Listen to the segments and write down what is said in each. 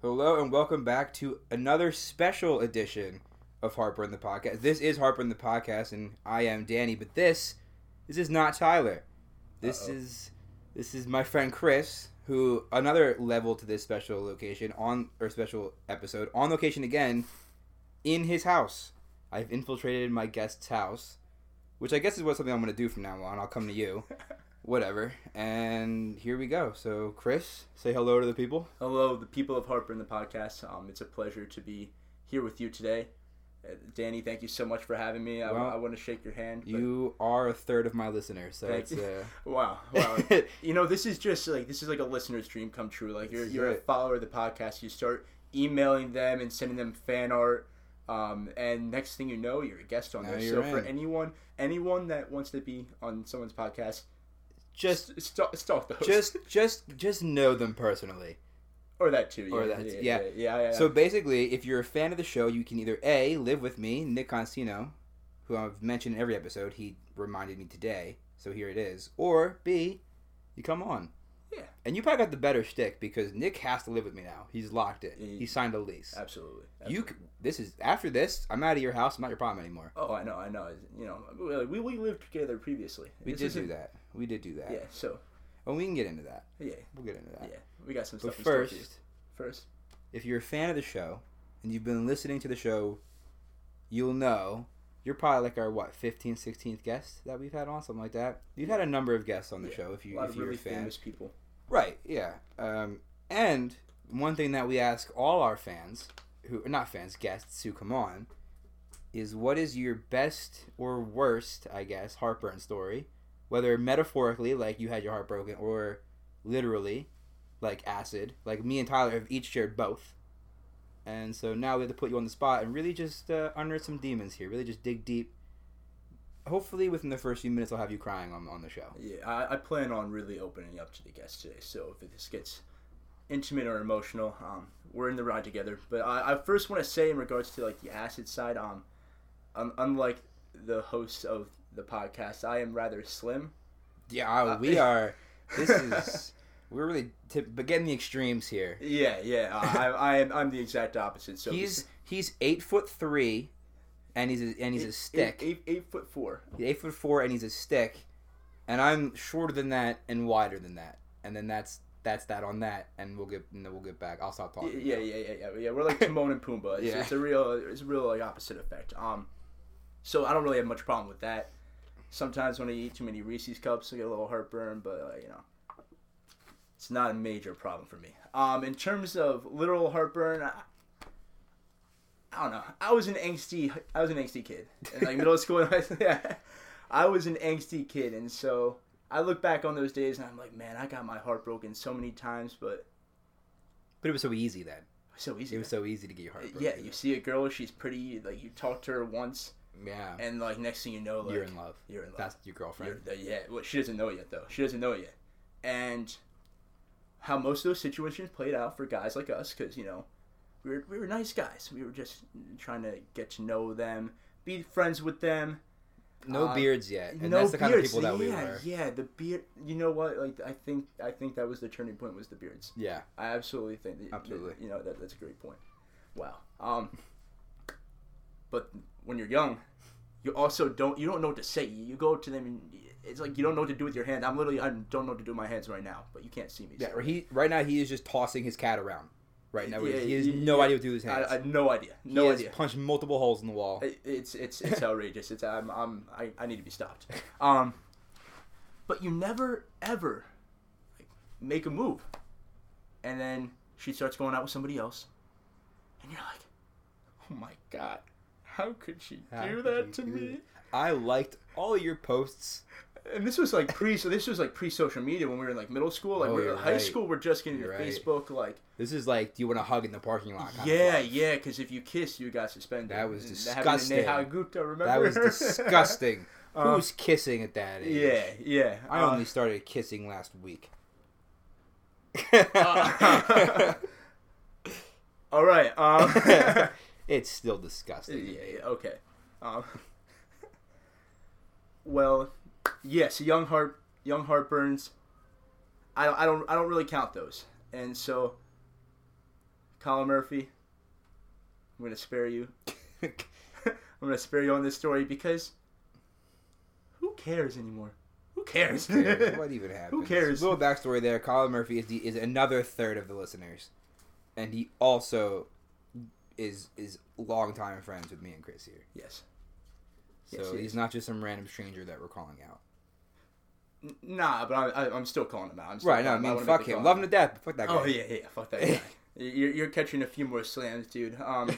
Hello and welcome back to another special edition of Heartburn the Podcast. This is Heartburn the Podcast, and I am Danny. But this, this is not Tyler. This Uh-oh. is this is my friend Chris, who another level to this special location on or special episode on location again, in his house. I've infiltrated my guest's house, which I guess is what something I'm going to do from now on. I'll come to you, whatever. And here we go. So Chris, say hello to the people. Hello, the people of Heartburn the podcast. Um, it's a pleasure to be here with you today. Uh, Danny, thank you so much for having me. I, Well, want to shake your hand. but- You are a third of my listeners, so it's uh, Wow, wow. you know, this is just like this is like a listener's dream come true. Like you're you're a follower of the podcast. You start emailing them and sending them fan art. Um, and next thing you know, you're a guest on Now there. So for anyone anyone that wants to be on someone's podcast, just stalk, stalk those. just just just know them personally. or that too. or yeah, that, yeah, yeah. yeah, yeah, yeah. So basically, if you're a fan of the show, you can either a live with me, Nick Consino, who I've mentioned in every episode. He reminded me today, so here it is. Or b, you come on. Yeah. And you probably got the better shtick because Nick has to live with me now. He's locked in. He- He signed a lease. absolutely. You, c- this is after this. I'm out of your house. I'm not your problem anymore. Oh, I know, I know. You know, we, we lived together previously. We This did isn't- do that. We did do that. Yeah. So And we can get into that. yeah, We'll get into that. yeah. We got some But stuff. in store for you. first, first. if you're a fan of the show and you've been listening to the show, you'll know you're probably like our what 15th, 16th guest that we've had on, something like that. You've had a number of guests on the Yeah, show if you if you're really a fan, famous people. right? Yeah. Um, and one thing that we ask all our fans, who not fans, guests who come on, is what is your best or worst, I guess, heartburn story, whether metaphorically, like you had your heart broken, or literally, like acid. Like me and Tyler have each shared both. And so now we have to put you on the spot and really just uh, unearth some demons here. Really just dig deep. Hopefully, within the first few minutes, I'll have you crying on, on the show. Yeah, I, I plan on really opening up to the guests today. So if this gets intimate or emotional, um, we're in the ride together. But I, I first want to say in regards to like the acid side, um, un- unlike the host of the podcast, I am rather slim. Yeah, Uh, we are. This is. We're really but getting the extremes here. Yeah, yeah. I, I, am. I'm the exact opposite. So He's he's eight foot three, and he's a, and he's a stick. Eight, eight, eight foot four. He's eight foot four, and he's a stick, and I'm shorter than that and wider than that, and then that's that's that on that, and we'll get and then we'll get back. I'll stop talking. yeah, yeah, yeah, yeah. yeah. We're like Timon and Pumbaa. It's, Yeah. it's a real, it's a real like opposite effect. Um, so I don't really have much problem with that. Sometimes when I eat too many Reese's cups, I get a little heartburn, but uh, you know, it's not a major problem for me. Um, in terms of literal heartburn, I, I don't know. I was an angsty, I was an angsty kid in like middle school. and yeah, I was an angsty kid, and so I look back on those days and I'm like, man, I got my heart broken so many times, but But it was so easy then. so easy. It was so easy to get your heart broken. Yeah, you see a girl, she's pretty. Like you talk to her once, yeah. and like next thing you know, like you're in love. You're in love. That's your girlfriend. You're- yeah, well, she doesn't know it yet though. She doesn't know it yet, and how most of those situations played out for guys like us, because you know, we were we were nice guys. We were just trying to get to know them, be friends with them. no uh, beards yet, and no that's the kind beards. of people that we yeah, were. Yeah, the beard. You know what? Like I think I think that was the turning point was the beards. Yeah. I absolutely think that, Absolutely. that, you know that that's a great point. Wow. Um but when you're young, you also don't you don't know what to say. You go to them and it's like you don't know what to do with your hand. I'm literally I don't know what to do with my hands right now, but you can't see me. Yeah, so- or he right now he is just tossing his cat around. Right now, Yeah, he has no yeah. idea what to do with his hands. I no idea. he No has idea. punched multiple holes in the wall. It- It's it's it's outrageous. It's I'm, I'm I, I need to be stopped. Um, but you never ever like, make a move, and then she starts going out with somebody else, and you're like, oh my god, how could she How do that to me? that? I liked all your posts. And this was like pre, so this was like pre social media when we were in like middle school. Like Oh, we you're were high right. school, we're just getting You're right. Facebook. Like This is like, do you want to hug in the parking lot? yeah, yeah, because if you kiss, you got suspended. That was disgusting. to Gupta, remember? That was disgusting. Um, Who's kissing at that age? Yeah, yeah. I uh, only started kissing last week. Uh, all right. Um, it's still disgusting. yeah, yeah, okay. Um, well, yes, young heart, young heartburns. I, don't, I don't I don't really count those, and so Colin Murphy, I'm gonna spare you. I'm gonna spare you on this story because who cares anymore? Who cares? Who cares? what even happened? Who cares? Little backstory there. Colin Murphy is the, is another third of the listeners, and he also is is longtime friends with me and Chris here. yes. So Yes, he's is. not just some random stranger that we're calling out. Nah, but I, I, I'm still calling him out. I'm still Right? No, I mean, wanna fuck him. Love him to death. Fuck that guy. Oh yeah, yeah. Fuck that guy. you're, you're catching a few more slams, dude. Um,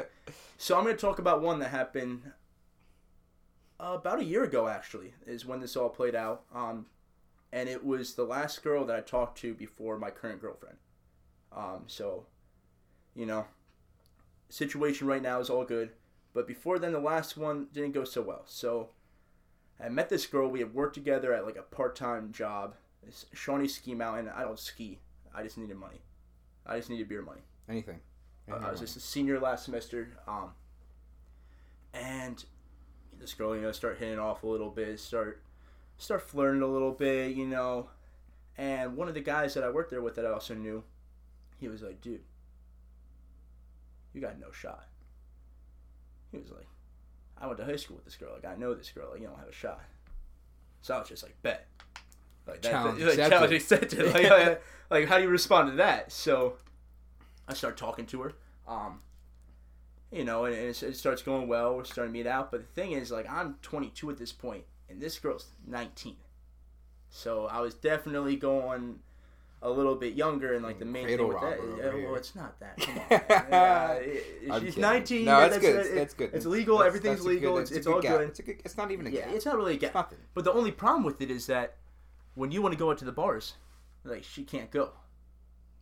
so I'm gonna talk about one that happened uh, about a year ago. Actually, is when this all played out. Um, and it was the last girl that I talked to before my current girlfriend. Um, so, you know, situation right now is all good, but before then, the last one didn't go so well. So, I met this girl. We had worked together at like a part-time job. It's Shawnee Ski Mountain. I don't ski. I just needed money. I just needed beer money. Anything. Uh, I was just a senior last semester. Um, and this girl, you know, start hitting off a little bit, start start flirting a little bit, you know. And one of the guys that I worked there with that I also knew, he was like, dude, you got no shot. He was like, I went to high school with this girl. Like, I know this girl. Like, you don't have a shot. So I was just like, bet. Like, that, Challenge like, accepted. challenge accepted. Like, like, like, how do you respond to that? So I start talking to her. Um, you know, and, and it, it starts going well. We're starting to meet out. But the thing is, like, I'm 22 at this point, and this girl's 19. So I was definitely going a little bit younger, and like the main Cradle thing with that, is, over oh, well, it's not that. Come on, yeah, she's kidding. 19. No, yeah, it's that's good. it. It's, it's good. It's legal. That's- everything's that's a good- legal. it's it's all gap. good. It's, a good, it's not even a Yeah, gap. it's not really a It's gap. nothing. But the only problem with it is that when you want to go out to the bars, like she can't go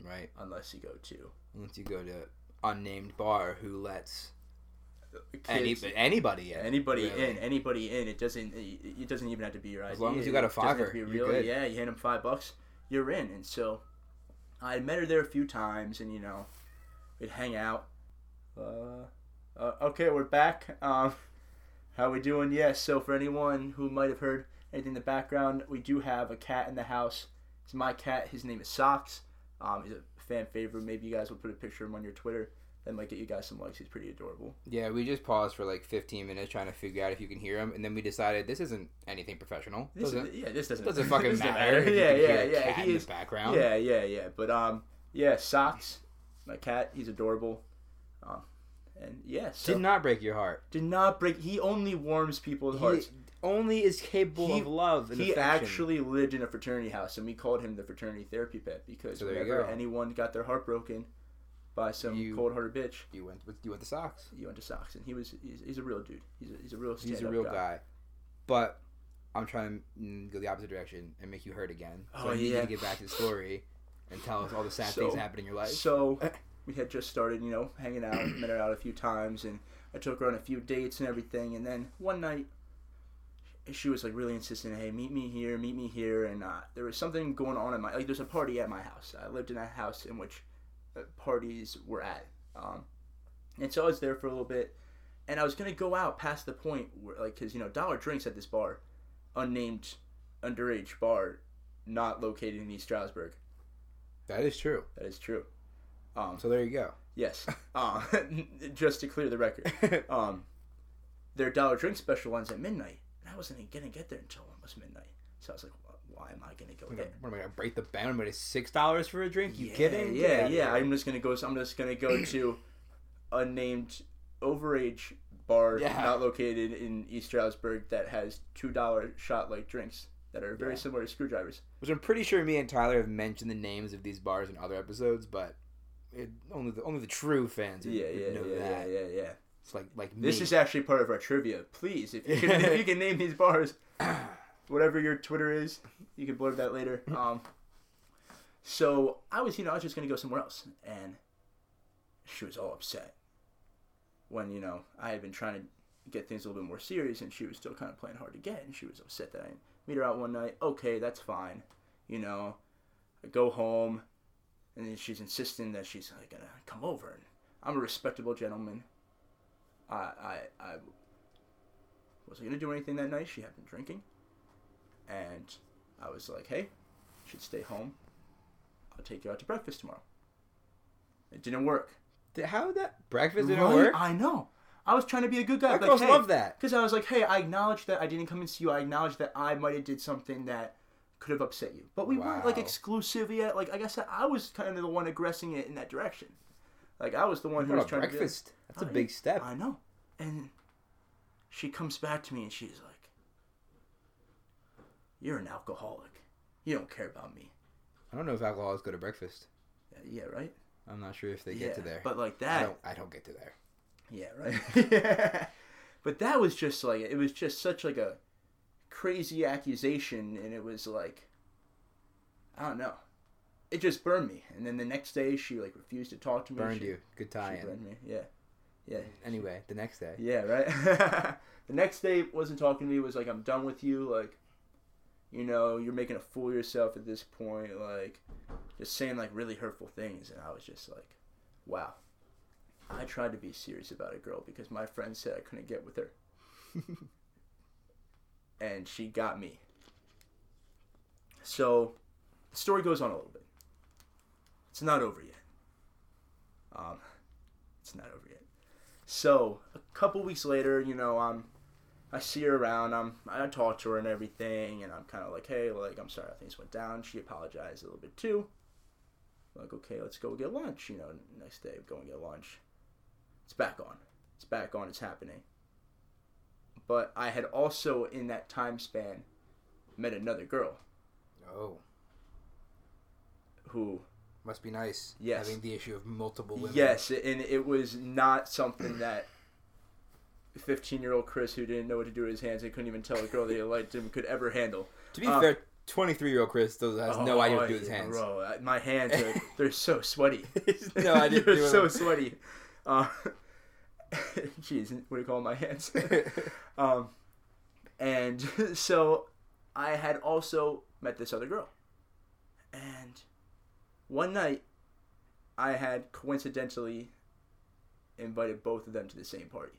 Right. unless you go to Unless you go to unnamed bar who lets kids. any, anybody in. anybody really. in, anybody in. It doesn't. It doesn't even have to be your ID. As long as you got a have to fiver, be good. Yeah, you hand them five bucks, you're in. And so, I met her there a few times, and you know, we'd hang out. Uh, uh, okay, we're back. Um, how we doing? Yes. so for anyone who might have heard anything in the background, we do have a cat in the house. It's my cat. His name is Socks. Um, he's a fan favorite. Maybe you guys will put a picture of him on your Twitter. That might get you guys some likes. He's pretty adorable. Yeah, we just paused for like 15 minutes trying to figure out if you can hear him, and then we decided this isn't anything professional. This doesn't, is, yeah, this doesn't doesn't fucking this doesn't matter. you Yeah, yeah, yeah. cat He in is. the background. Yeah, yeah, yeah. But um, yeah, socks. My cat, he's adorable. Um, and yeah, so Did not break your heart. did not break. He only warms people's hearts. Only is capable He- of love and He affection. actually lived in a fraternity house, and we called him the fraternity therapy pet because So whenever anyone got their heart broken by some You- cold-hearted bitch, You went with you went the socks. you went to socks, and he was he's, he's a real dude. He's a, he's a real He's a real guy. But I'm trying to go the opposite direction and make you hurt again. So Oh, I need you yeah. to get back to the story and tell us all the sad So- things that happened in your life. So we had just started, you know, hanging out, met her out a few times, and I took her on a few dates and everything. And then one night, she was like really insistent, "Hey, meet me here, meet me here." And uh, there was something going on at my like. There's a party at my house. I lived in a house in which parties were at, um, and so I was there for a little bit. And I was gonna go out past the point where, like, cause you know, dollar drinks at this bar, unnamed, underage bar, not located in East Stroudsburg. that is true. That is true. Um, So there you go. Yes. Uh, just to clear the record, um, their dollar drink special runs at midnight, and I wasn't gonna get there until almost midnight. So I was like, "Wh- "Why am I gonna go What there?" am I gonna break the bank? I'm gonna six dollars for a drink? You yeah, kidding? Get Yeah, yeah. I'm just gonna go. I'm just gonna go to unnamed overage bar Yeah. not located in East Stroudsburg that has two dollar shot like drinks that are very Yeah. similar to screwdrivers. Which I'm pretty sure me and Tyler have mentioned the names of these bars in other episodes, but it, only the only the true fans Yeah, would yeah, know yeah, yeah, that. yeah, yeah. It's like like This me. is actually part of our trivia. Please, if you can, if you can name these bars, whatever your Twitter is, you can blurb that later. Um, so I was, you know, I was just gonna go somewhere else, and she was all upset when you know I had been trying to get things a little bit more serious, and she was still kind of playing hard to get, and she was upset that I meet her out one night. Okay, that's fine, you know. I go home, and then she's insisting that she's like, gonna come over, and I'm a respectable gentleman. I I I wasn't gonna do anything that night. She had been drinking, and I was like, "Hey, you should stay home. I'll take you out to breakfast tomorrow." It didn't work. How that breakfast didn't Right? work? I know. I was trying to be a good guy. Our like, girls hey, love that. Because I was like, hey, I acknowledge that I didn't come and see you. I acknowledge that I might have did something that could have upset you. But we weren't like exclusive yet. Like, like I said, I was kind of the one aggressing it in that direction. Like I was the one who was trying to do it. breakfast. That's a big step. I know. And she comes back to me and she's like, "You're an alcoholic. You don't care about me." I don't know if alcoholics go to breakfast. Yeah, right. I'm not sure if they yeah, get to there. But like I that, don't. I don't get to there. Yeah, right. but that was just like it was just such like a crazy accusation, and it was like I don't know. It just burned me, and then the next day she like refused to talk to me. Burned she, you. Good She tie-in. burned me. Yeah, yeah, Anyway, the next day. yeah. Right. the next day wasn't talking to me. Was like I'm done with you. Like, you know, you're making a fool of yourself at this point. Like, just saying like really hurtful things, and I was just like, wow. I tried to be serious about a girl because my friend said I couldn't get with her. and she got me. So, the story goes on a little bit. It's not over yet. Um, it's not over yet. So, a couple weeks later, you know, um, I see her around. I'm, I talk to her and everything, and I'm kind of like, hey, like, I'm sorry things went down. She apologized a little bit too. Like, okay, let's go get lunch. You know, next day, go and get lunch. It's back on. It's back on. It's happening. But I had also, in that time span, met another girl Oh, who, must be nice. Yes. Having the issue of multiple women. yes, and it was not something that 15 year old Chris, who didn't know what to do with his hands and couldn't even tell a girl that he liked him, could ever handle. To be Uh, fair, 23 year old Chris still has no Oh, idea what to do with his hands. Bro, uh, my hands are they're so sweaty. no idea. they're so them. sweaty. Uh, jeez, what do you call my hands? um, and so I had also met this other girl, and one night I had coincidentally invited both of them to the same party,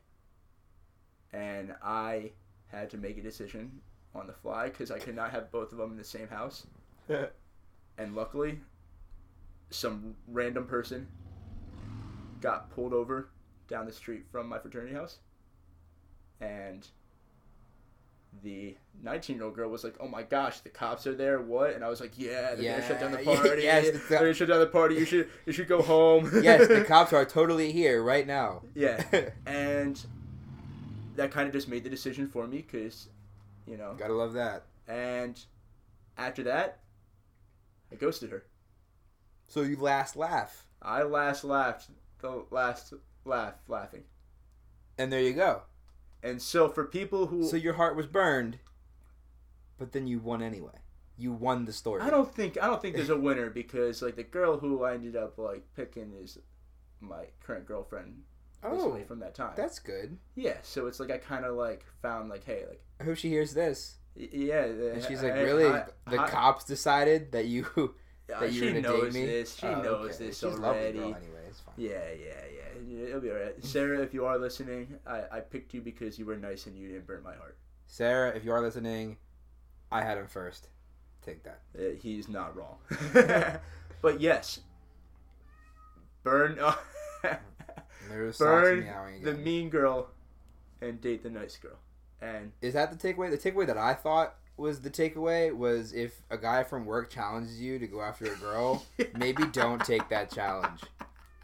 and I had to make a decision on the fly because I could not have both of them in the same house. and luckily, some random person got pulled over down the street from my fraternity house, and the 19 year old girl was like, "Oh my gosh, the cops are there! What?" And I was like, "Yeah, they're gonna shut down the party. yes, the they're gonna shut down the party. You should you should go home." yes, the cops are totally here right now. Yeah, and that kind of just made the decision for me because, you know, Gotta love that. and after that, I ghosted her. So you last laugh. I last laughed the last laugh laughing. And there you go. And so for people who So your heart was burned, but then you won anyway. You won the story. I don't think I don't think there's a winner because like the girl who I ended up like picking is my current girlfriend Oh, from that time. that's good. yeah, so it's like I kind of like found like hey like I hope she hears this. y- yeah And she's like, I- really? I- the I- cops decided that you that you were she gonna date knows me. this. She Oh, knows okay. this She's lovely already. girl anyway. It's fine. Yeah, yeah, yeah. It'll be alright. Sarah, if you are listening, I, I picked you because you were nice and you didn't burn my heart. Sarah, if you are listening, I had him first. Take that. Uh, he's not wrong. but yes, burn Burn the mean girl and date the nice girl. And Is that the takeaway? The takeaway that I thought was the takeaway was if a guy from work challenges you to go after a girl, maybe don't take that challenge.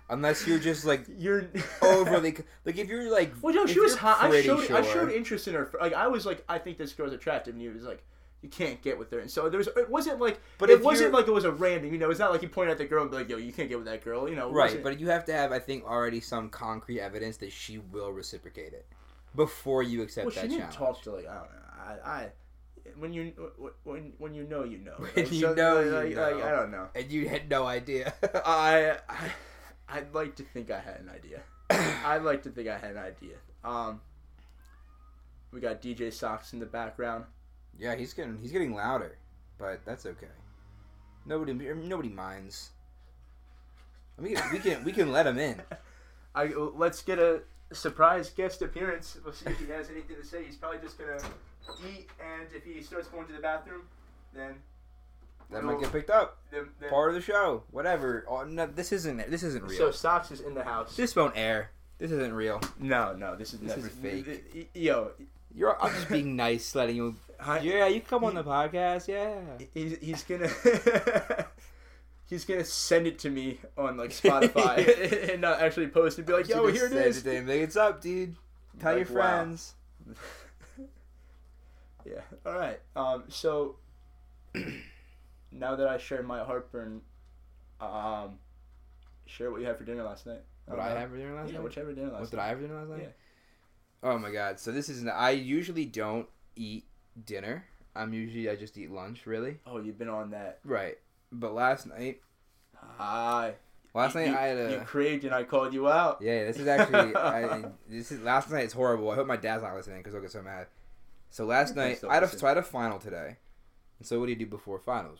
Unless you're just like you're overly like if you're like Well, no, she was hot. I showed I showed interest in her. Like I was like, I think this girl's attractive, and he was like, you can't get with her. And so there was. It wasn't like. But it wasn't like it was a random. You know, it's not like you pointed at the girl and be like, yo, you can't get with that girl. You know, right, but you have to have I think already some concrete evidence that she will reciprocate it before you accept well, she that didn't challenge. talk to like I don't know. I, I when you when when you know you know. When Like, you so- know, like, you like, know. I don't know. And you had no idea. I, I I'd like to think I had an idea. I'd like to think I had an idea. Um, we got DJ Socks in the background. Yeah, he's getting he's getting louder, but that's okay. Nobody nobody minds. We can we can we can let him in. I let's get a surprise guest appearance. We'll see if he has anything to say. He's probably just gonna eat, and if he starts going to the bathroom, then That might get picked up. The- the- Part of the show. Whatever. Oh, no, this isn't. This isn't real. so Socks is in the house. this won't air. This isn't real. no, no, this is This never is fake. Yo, You're. I'm just being nice, letting you. I- Yeah, you come on the podcast. Yeah. he's, he's gonna he's gonna send it to me on like Spotify and not actually post it. Be like, yo, here it is. to him, Like, it's up, dude. Tell Like, your wow. friends. yeah. All right. Um. So now that I shared my heartburn, um, share what you had for dinner last night. What I know. have for dinner last Yeah. night? What you had for dinner last What did? I have for dinner last night? Yeah. Oh my god. So this is. An. I usually don't eat dinner. I'm usually I just eat lunch. Really. Oh, you've been on that. Right. But last night. Hi. Last You- night you, I had a. You craved and I called you out. Yeah, this is actually. I, this is last night. It's horrible. I hope my dad's not listening because he'll get so mad. So last night I had a, so I had a final today. And so what do you do before finals?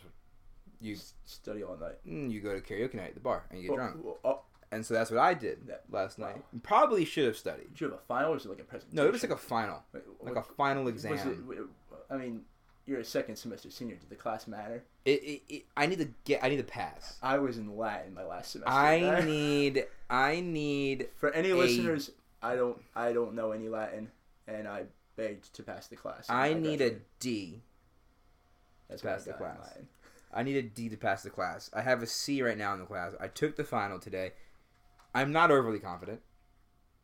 You study all night. mm, you go to karaoke night at the bar and you get Oh, drunk. oh, oh, And so that's what I did That- last wow. night. Probably should have studied. did you have a final or was it like a presentation? No, it was like a final, Wait, like what- a final exam. it- I mean, you're a second semester senior. Did the class matter? It, it, it, I need to get. I need to pass. I was in Latin my last semester. I need. I need. For any a- listeners, I don't. I don't know any Latin, and I begged to pass the class. I need a. D. That's pass the class. Latin. I need a D to pass the class. I have a C right now in the class. I took the final today. I'm not overly confident.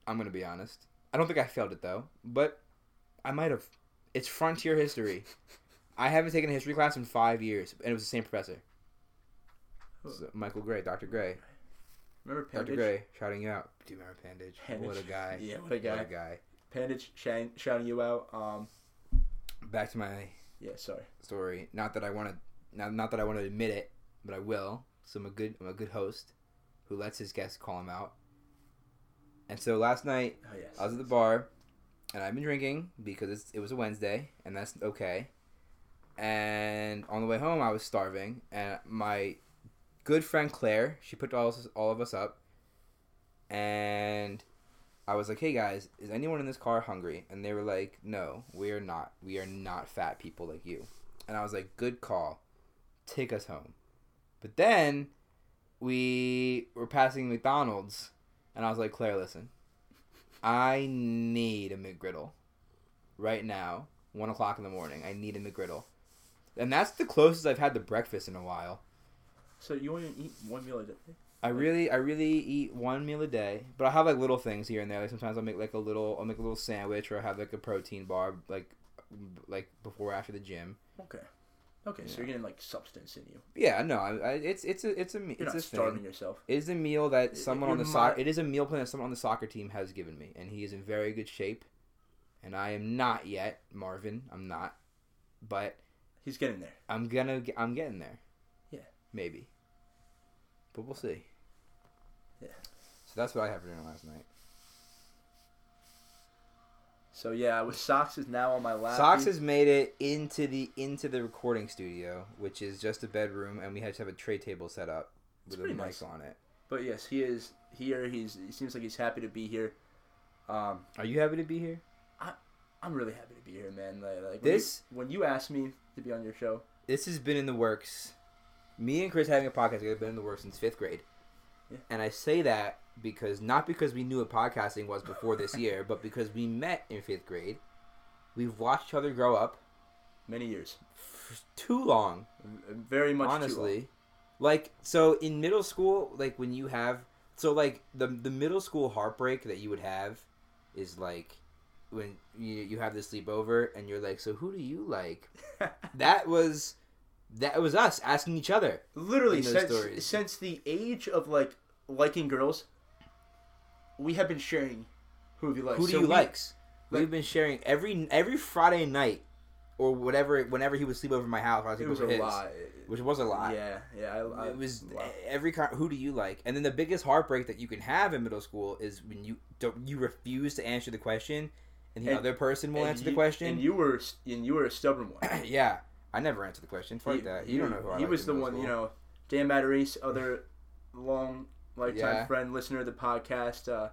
I'm gonna be honest. I don't think I failed it though, but I might have. It's frontier history. I haven't taken a history class in five years, and it was the same professor. So, Michael Gray, Dr. Gray, Remember Dr. Gray, shouting you out. Do you remember Pandage? Pandage. What a guy! Yeah, what a guy. What a guy. Pandage shouting, shouting you out. Um. Back to my Yeah. Sorry. story. Not that I want to, not, not that I want to admit it, but I will. So I'm a good, I'm a good host, who lets his guests call him out. And so last night Oh yes. I was at the bar, and I've been drinking because it's, it was a Wednesday, and that's okay. And on the way home, I was starving, and my good friend Claire, she picked all us, all of us up, and I was like, "Hey guys, is anyone in this car hungry?" And they were like, "No, we are not. We are not fat people like you." And I was like, "Good call. Take us home." But then we were passing McDonald's, and I was like, "Claire, listen, I need a McGriddle right now, one o'clock in the morning. I need a McGriddle." And that's the closest I've had to breakfast in a while. So you only eat one meal a day? I really, I really eat one meal a day, but I have like little things here and there. Like sometimes I'll make like a little, I'll make a little sandwich, or I have like a protein bar, like, like before or after the gym. Okay. Okay. So you're getting like substance in you. Yeah, no, I, I, it's it's a it's a me- You're it's not a starving thing. yourself. It is a meal that someone on you're the soccer. It is a meal plan that someone on the soccer team has given me, and he is in very good shape. And I am not yet, Marvin. I'm not, but He's getting there. I'm gonna. get- I'm getting there. Yeah. Maybe. But we'll see. Yeah. So that's what I had for dinner last night. So yeah, with socks is now on my lap. Socks has made it into the into the recording studio, which is just a bedroom, and we had to have a tray table set up It's with a pretty mic nice. on it. But yes, he is here. He's he seems like he's happy to be here. Um, Are you happy to be here? I'm really happy to be here, man. Like, like when This- you, when you asked me to be on your show, This has been in the works. Me and Chris having a podcast has been in the works since fifth grade, Yeah. and I say that because not because we knew what podcasting was before this year, but because we met in fifth grade. We've watched each other grow up many years, too long. Mm, very much too long. honestly like so in middle school like when you have so like the the middle school heartbreak that you would have is like when you you have the sleepover and you're like so who do you like that was that was us asking each other Literally, since since the age of like liking girls, we have been sharing who have you like. who do So you we- likes like- we've been sharing every every friday night or whatever whenever he would sleep over my house I was It was a his, lot. which was a lot Yeah, yeah. I, I, it was every kind. Who do you like? And then the biggest heartbreak that you can have in middle school is when you don't you refuse to answer the question, and the And- other person will answer you- the question. And you were and you were a stubborn one. yeah, I never answered the question. Fuck He- that. he- You don't know who I He was the one, you school. know, Dan Matarese, other long lifetime Yeah. friend, listener of the podcast, uh,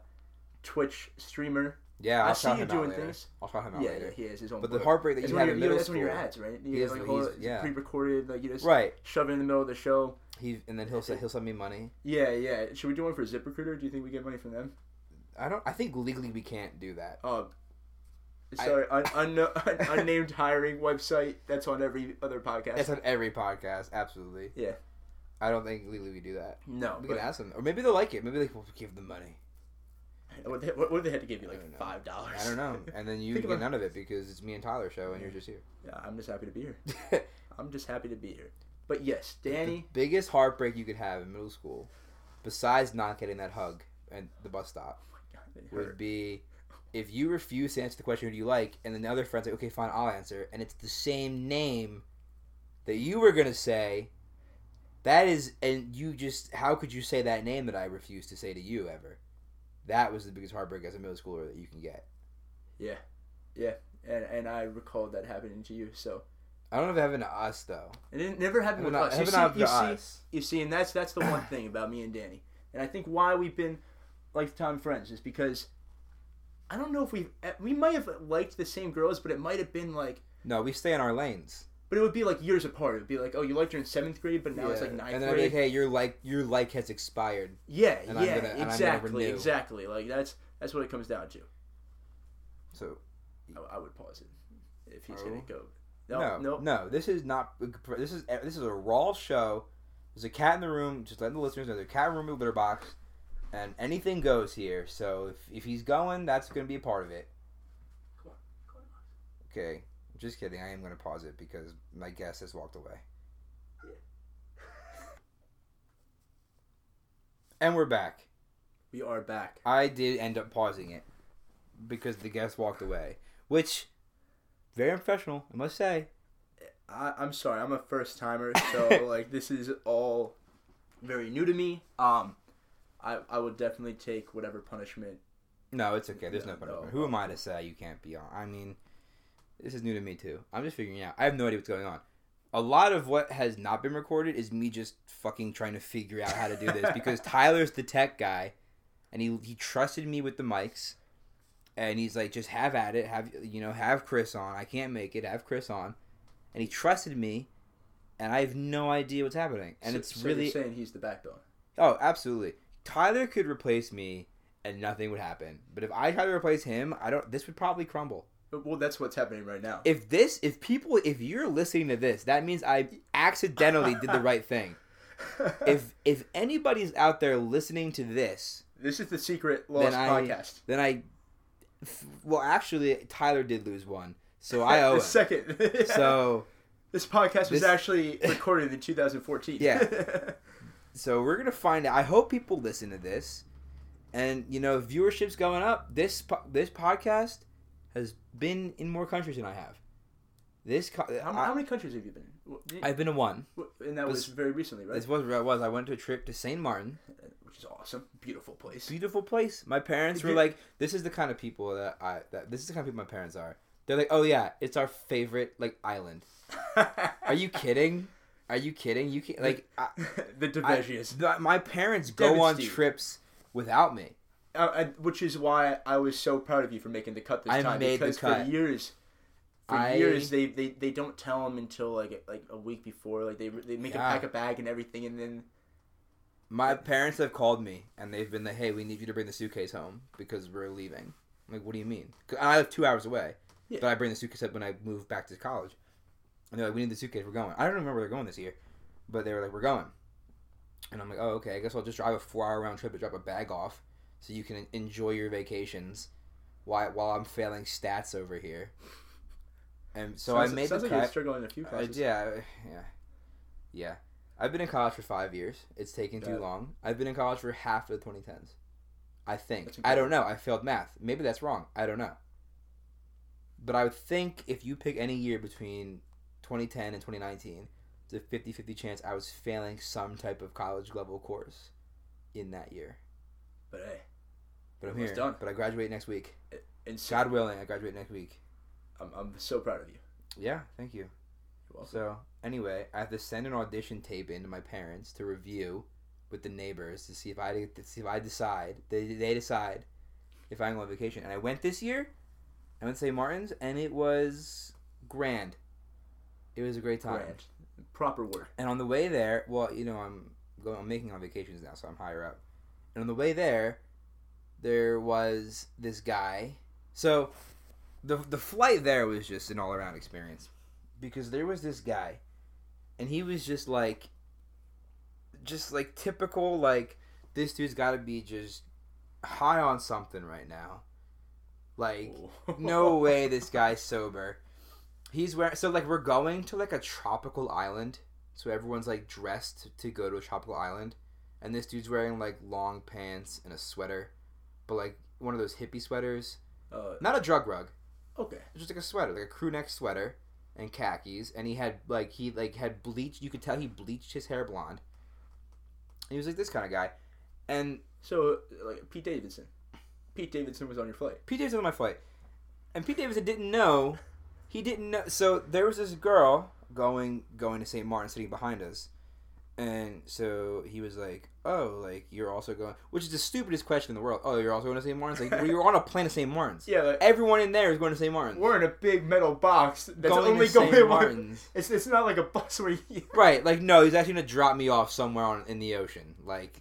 Twitch streamer. Yeah, I I'll see you doing things. I'll shout him out Yeah, later. yeah, he has his own. But the heartbreak that That's you have in your- middle that's school. one of your ads, right? You He is- like he's- yeah. pre-recorded, like you just Right. shove it in the middle of the show. He and then he'll say he'll send me money. Yeah, yeah. Should we do one for ZipRecruiter? Do you think we get money from them? I don't. I think legally we can't do that. Uh, I- sorry, un- unno- unnamed hiring website. That's on every other podcast. It's on every podcast. Absolutely. Yeah. I don't think legally we do that. no, We but can ask them, or maybe they'll like it. Maybe they will give them money. what, they, what, they had to give you like five dollars? I don't know. And then you get about- none of it because it's me and Tyler's show, and you're just here. Yeah, I'm just happy to be here. I'm just happy to be here. But yes, Danny. The biggest heartbreak you could have in middle school, besides not getting that hug at the bus stop, oh God, would be if you refuse to answer the question who do you like, and then the other friend's like, okay, fine, I'll answer, and it's the same name that you were gonna say. That is, and you just, how could you say that name that I refuse to say to you ever? That was the biggest heartbreak as a middle schooler that you can get. Yeah, yeah, and and I recalled that happening to you. So I don't know if it happened to us though. and it never happened with Happened us. to- You see, to you see, us. you see, and that's that's the one thing about me and Danny, and I think why we've been lifetime friends is because I don't know if we eh, we might have liked the same girls, but it might have been like. No, we stay in our lanes. But it would be like years apart. It would be like, oh, you liked her in seventh grade, but now it's like ninth grade. and then I'd be like, hey, your like your like has expired. yeah, and I'm yeah, gonna- and I'm exactly, renew. exactly. Like that's that's what it comes down to. So I, I would pause it if he's Oh. gonna go. no, No, no, no, This is not. This is this is a raw show. There's a cat in the room. Just letting the listeners know there's a cat in the room with litter box, and anything goes here. So if if he's going, that's going to be a part of it. Come on, come on. Okay, just kidding. I am going to pause it because my guest has walked away. Yeah. And we're back. We are back. I did end up pausing it because the guest walked away, which very unprofessional, I must say. I, I'm sorry, I'm a first timer, so like this is all very new to me. Um, I I would definitely take whatever punishment. No, it's okay. There's no, No, punishment. no. Who am I to say you can't be on? I mean, this is new to me too. I'm just figuring out. I have no idea what's going on. A lot of what has not been recorded is me just fucking trying to figure out how to do this because Tyler's the tech guy, and he he trusted me with the mics, and he's like, just have at it. Have you know, have Chris on. I can't make it. Have Chris on, and he trusted me, and I have no idea what's happening. And So- it's so you're really saying he's the backbone. Oh, absolutely. Tyler could replace me and nothing would happen. But if I try to replace him, I don't this would probably crumble. Well, that's what's happening right now. If this if people if you're listening to this, that means I accidentally did the right thing. If if anybody's out there listening to this, this is the secret lost then I podcast. then I well actually Tyler did lose one. So I owe the him. second. So this podcast was this- actually recorded in 2014. Yeah. So we're gonna find out. I hope people listen to this, and you know, viewership's going up. This this podcast has been in more countries than I have. This co- how, I, how many countries have you been? in? I've been to one. and that was very recently, right? This was where I was. I went to a trip to Saint Martin. Uh, which is awesome. Beautiful place. Beautiful place. My parents were You- like, "This is the kind of people that I that this is the kind of people my parents are." They're like, "Oh yeah, it's our favorite like island." Are you kidding? Are you kidding? You can like I, the I- my parents go on trips without me. Uh, and- which is why I was so proud of you for making the cut this I time made the because cut. for years, for I- years they, they, they don't tell them until like like a week before. Like they they make Yeah. a pack a bag and everything, and then My parents have called me and they've been like, "Hey, we need you to bring the suitcase home because we're leaving." I'm like, "What do you mean?" I live two hours away, Yeah. but I bring the suitcase up when I move back to college. And they're like, "We need the suitcase. We're going." I don't remember where they're going this year, but they were like, "We're going," and I'm like, "Oh, okay. I guess I'll just drive a four-hour round trip to drop a bag off, so you can enjoy your vacations, while while I'm failing stats over here." And so sounds, I made sounds the like you're struggling in a few Uh, classes. yeah, yeah, yeah. I've been in college for five years. It's taken too long. I've been in college for half of the 2010s. I think. I don't know. I failed math. Maybe that's wrong. I don't know. But I would think if you pick any year between 2010 and 2019, it's a 50 50 chance I was failing some type of college level course in that year. But hey, But I'm here. done. But I graduate next week. and so, God willing, I graduate next week. I'm, I'm so proud of you. Yeah, thank you. You're welcome. So anyway, I have to send an audition tape in to my parents to review with the neighbors to see if I to see if I decide they they decide if I can go on vacation. And I went this year. I went to St. Martin's, and it was grand. It was a great time. Grand. Proper word. And on the way there, well, you know, I'm going, I'm making on vacations now, so I'm higher up. And on the way there, there was this guy. So, the the flight there was just an all around experience, because there was this guy, and he was just like, just like typical like this dude's got to be just high on something right now. Like, no way this guy's sober. He's wearing so like we're going to like a tropical island, so everyone's like dressed to go to a tropical island, and this dude's wearing like long pants and a sweater, but like one of those hippie sweaters, Uh, not a drug rug, okay. just like a sweater, like a crew neck sweater and khakis, and he had like he like had bleached. You could tell he bleached his hair blonde. He was like this kind of guy, and So, like Pete Davidson. Pete Davidson was on your flight. Pete Davidson on my flight, and Pete Davidson didn't know. He didn't know. So there was this girl going going to St. Martin sitting behind us, and so he was like, "Oh, like you're also going," which is the stupidest question in the world. Oh, you're also going to St. Martin's? Like well, you're on a plane to St. Martin's. Yeah, like, Everyone in there is going to St. Martin's. we're in a big metal box that's going only to going St. Martin's. It's it's not like a bus where you. Right, like no, he's actually gonna drop me off somewhere on in the ocean. Like,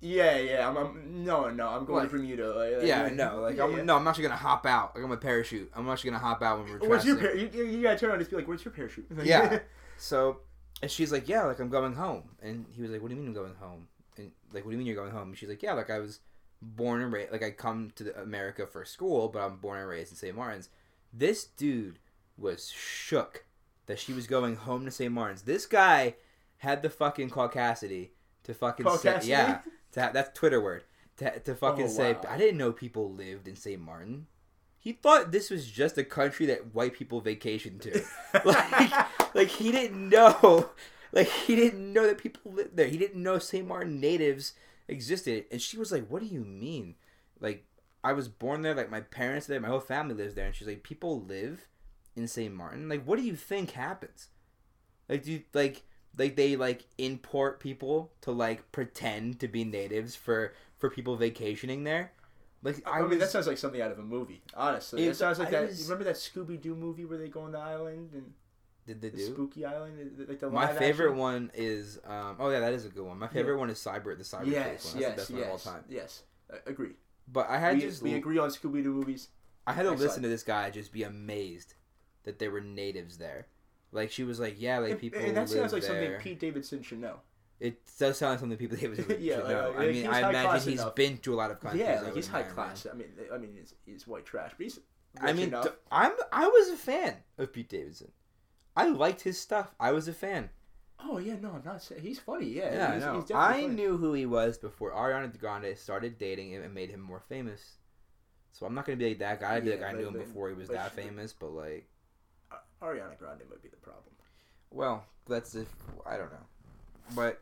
Yeah, yeah. I'm, I'm no, no. I'm going Like- to Bermuda. Like, like, yeah, no, like yeah, I'm yeah. no, I'm actually gonna hop out. Like I'm a parachute. I'm actually gonna hop out when we're. What's your par- you, you gotta turn around and just be like, "Where's your parachute?" Yeah. So, and she's like, "Yeah, like I'm going home." And he was like, "What do you mean I'm going home?" And like, "What do you mean you're going home?" And she's like, "Yeah, like I was born and raised. Like I come to the- America for school, but I'm born and raised in St. Martin's." This dude was shook that she was going home to St. Martin's. This guy had the fucking caucasity to fucking say, yeah, to ha- that's Twitter word to to fucking Oh, say, "I didn't know people lived in St. Martin." He thought this was just a country that white people vacation to. Like like he didn't know. Like he didn't know that people lived there. He didn't know st martin natives existed. And she was like what do you mean? Like i was born there. Like my parents are there. My whole family lives there. And she's like people live in st martin? Like what do you think happens? Like do you like like they like import people to like pretend to be natives for for people vacationing there like I, i, mean, was that sounds like something out of a movie. Honestly, It- it, sounds like I that. was- Remember that Scooby Doo movie where they go on the island and did they the do spooky island, like the My favorite action? one is um oh yeah that is a good one. My favorite one is Cyber the Cyber Yes, one. That's yes, the best yes, one of all time. yes. Uh, agreed. But I had we, just we agree on Scooby Doo movies. I had to Next listen slide. to this guy just be amazed that there were natives there. Like she was like, yeah, like people and that sounds like there. something Pete Davidson should know. It does sound like something people should Yeah, should like, know. like, I mean, I imagine he's enough. been to a lot of countries. yeah, like he's high class. I mean, I mean, he's, he's white trash, but he's. I mean, enough. I'm I was a fan of Pete Davidson. I liked his stuff. I was a fan. oh yeah, no, I'm not he's funny. Yeah, Yeah, he's, no. he's I funny. knew who he was before Ariana Grande started dating him and made him more famous. So I'm not gonna be like that guy. I'd be Yeah, like, I knew him before he was that she- famous, but like, Ariana Grande might be the problem. well, that's if I don't know. But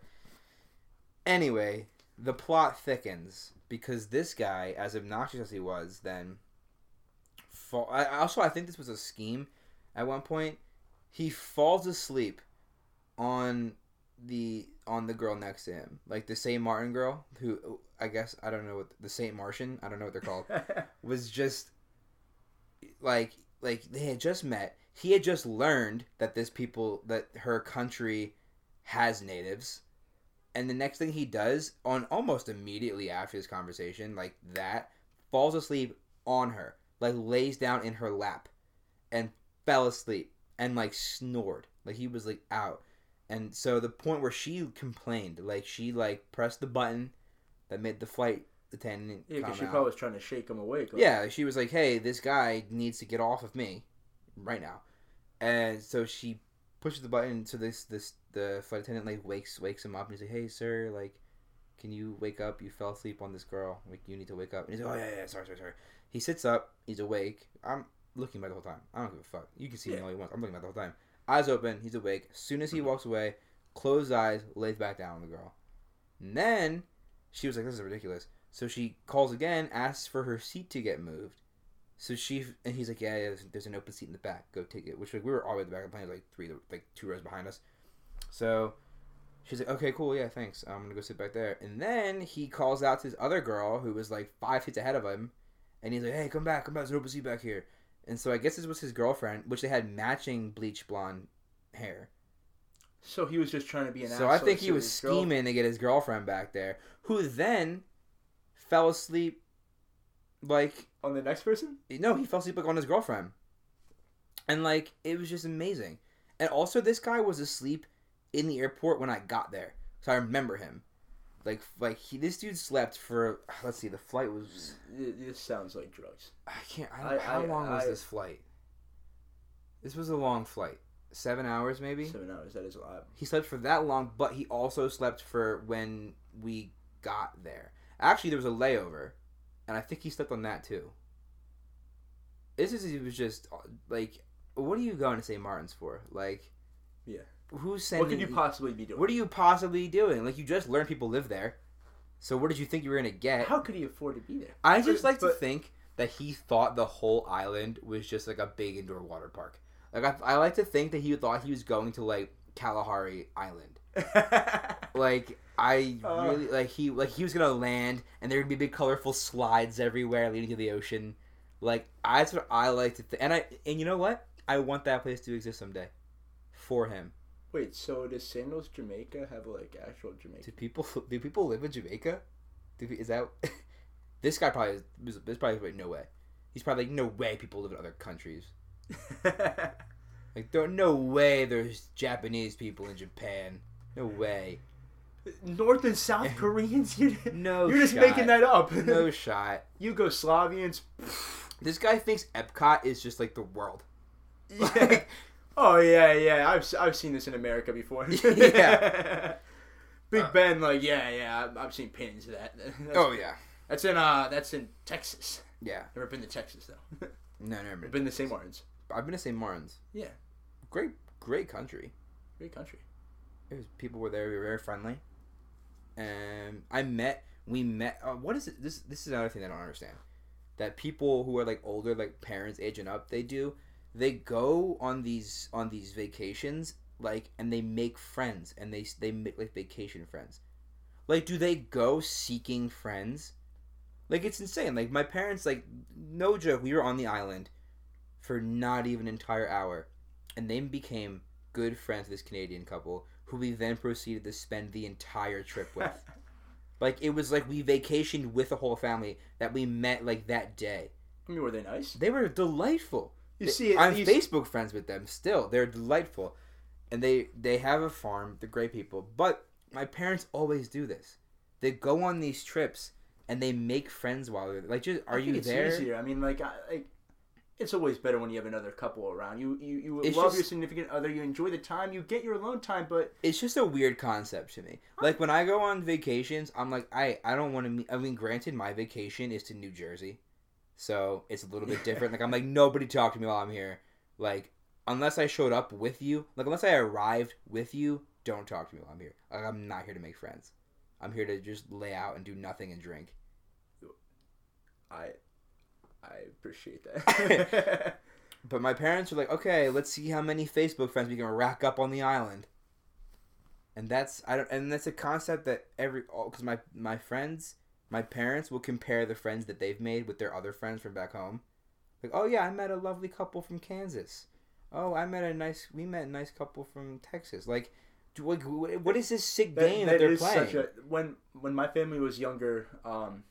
anyway, the plot thickens because this guy, as obnoxious as he was, then fall. I, also, I think this was a scheme. At one point, he falls asleep on the on the girl next to him, like the Saint Martin girl, who I guess I don't know what the Saint Martian. I don't know what they're called. was just like like they had just met. He had just learned that this people that her country has natives. And the next thing he does on almost immediately after this conversation, like that, falls asleep on her, like lays down in her lap and fell asleep and like snored. Like he was like out. And so the point where she complained, like she like pressed the button that made the flight attendant yeah, because she out. probably was trying to shake him awake. like- Yeah, she was like, "Hey, this guy needs to get off of me right now," and so she pushes the button. So this this the flight attendant like wakes wakes him up and he's like, "Hey, sir, like, can you wake up? You fell asleep on this girl. Like, you need to wake up." And he's like, "Oh yeah, yeah, sorry, sorry, sorry." He sits up. He's awake. I'm looking at the whole time. I don't give a fuck. You can see me Yeah. all you want. I'm looking at the whole time. Eyes open. He's awake. As soon as he mm-hmm. walks away, closed eyes, lays back down on the girl. And then she was like, "This is ridiculous." So she calls again, asks for her seat to get moved. So she and he's like, "Yeah, yeah there's, there's an open seat in the back. Go take it." Which like we were all the way at the back of the plane, like three, like two rows behind us. So she's like, "Okay, cool, yeah, thanks. I'm gonna go sit back there." And then he calls out to his other girl, who was like five feet ahead of him, and he's like, "Hey, come back, come back, there's no pussy back here." And so I guess this was his girlfriend, which they had matching bleach blonde hair. So he was just trying to be an. Asshole. So I think he was his girl. scheming to get his girlfriend back there, who then fell asleep. Like on the next person. no, he fell asleep like on his girlfriend, and like it was just amazing. And also, this guy was asleep in the airport when I got there, so I remember him. Like, like he, this dude slept for. Let's see, the flight was. This sounds like drugs. I can't. I I- how I- long was this flight? This was a long flight, seven hours maybe. Seven hours. That is a lot. He slept for that long, but he also slept for when we got there. Actually, there was a layover, and I think he slept on that too. This is he was just uh, like, what are you going to say Martin's for? Like, Yeah. who's sending? What could you possibly be doing? What are you possibly doing? Like, you just learned people live there. So what did you think you were gonna get? How could he afford to be there? I just But- like to think that he thought the whole island was just like a big indoor water park. Like I, I like to think that he thought he was going to like Kalahari Island. Like I Uh. really like he like he was gonna land and there would be big colorful slides everywhere leading to the ocean. Like I, that's what I like to think. And I and you know what? I want that place to exist someday, for him. Wait, so does Sandals Jamaica have like actual Jamaica? Do people do people live in Jamaica? Do, is that this guy probably is, this there's probably no way. He's probably like no way people live in other countries. Like there no way there's Japanese people in Japan. No way. North and South Koreans? You, No you're just shot. making that up. No shot. Yugoslavians. This guy thinks Epcot is just like the world. Yeah. oh yeah, yeah. I've I've seen this in America before. Yeah. Big Uh, Ben, like yeah, yeah. I've, I've seen pins of that. That's, Oh yeah. that's in uh, that's in Texas. Yeah. Never been to Texas though. No, never I've been. been to St. Martin's. I've been to St. Martin's. Yeah. Great, great country. Great country. It was people were there. We were very friendly. And I met. We met. Uh, what is it? This this is another thing I don't understand. That people who are like older, like parents aging up, they do. They go on these on these vacations, like, and they make friends, and they they make like vacation friends. Like, do they go seeking friends? Like, it's insane. Like, my parents, like, no joke, we were on the island for not even an entire hour, and they became good friends with this Canadian couple who we then proceeded to spend the entire trip with. like it was like we vacationed with the whole family that we met like that day. I mean, were they nice? They were delightful. You They- see, I'm Facebook friends with them still. They're delightful, and they they have a farm. They're great people. But my parents always do this. They go on these trips and they make friends while they're like. Just are you it's there? Easier. I mean, like, I, like, it's always better when you have another couple around. You you, you It's love just- your significant other. You enjoy the time. You get your alone time, but it's just a weird concept to me. Like when I go on vacations, I'm like, I I don't want to meet. I mean, granted, my vacation is to New Jersey, so it's a little bit different. like I'm like, nobody talk to me while I'm here. Like unless I showed up with you, like unless I arrived with you, don't talk to me while I'm here. Like I'm not here to make friends. I'm here to just lay out and do nothing and drink. I I appreciate that. But my parents were like, okay, let's see how many Facebook friends we can rack up on the island. And that's I don't and that's a concept that every because my my friends my parents will compare the friends that they've made with their other friends from back home. Like, oh yeah, I met a lovely couple from Kansas. Oh, I met a nice we met a nice couple from Texas. Like, do, like what is this sick That- game that, that they're is playing? such a when when my family was younger, um,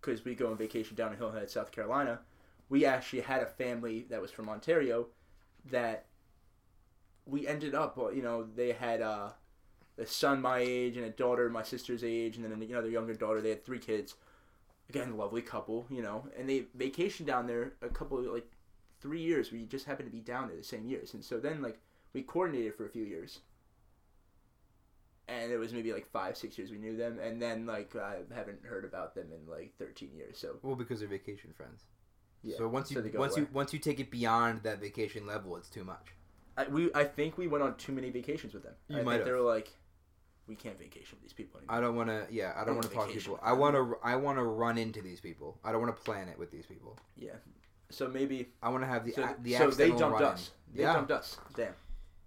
because we go on vacation down in Hilton Head, South Carolina. We actually had a family that was from Ontario, that we ended up. You know, they had uh, a son my age and a daughter my sister's age, and then their younger daughter. They had three kids. Again, lovely couple, you know, and they vacationed down there a couple like three years. We just happened to be down there the same years, and so then like we coordinated for a few years and it was maybe like five, six years we knew them, and then like I haven't heard about them in like thirteen years. So well, because they're vacation friends. yeah. So once you they go once away. you once you take it beyond that vacation level, it's too much. I, we I think we went on too many vacations with them. You I might think they have. were like, we can't vacation with these people anymore. I don't want to. Yeah, I don't want to talk to people. I want to. I want to run into these people. I don't want to plan it with these people. yeah. So maybe I want to have the so, a- the so they dumped us. They yeah, dumped us. Damn,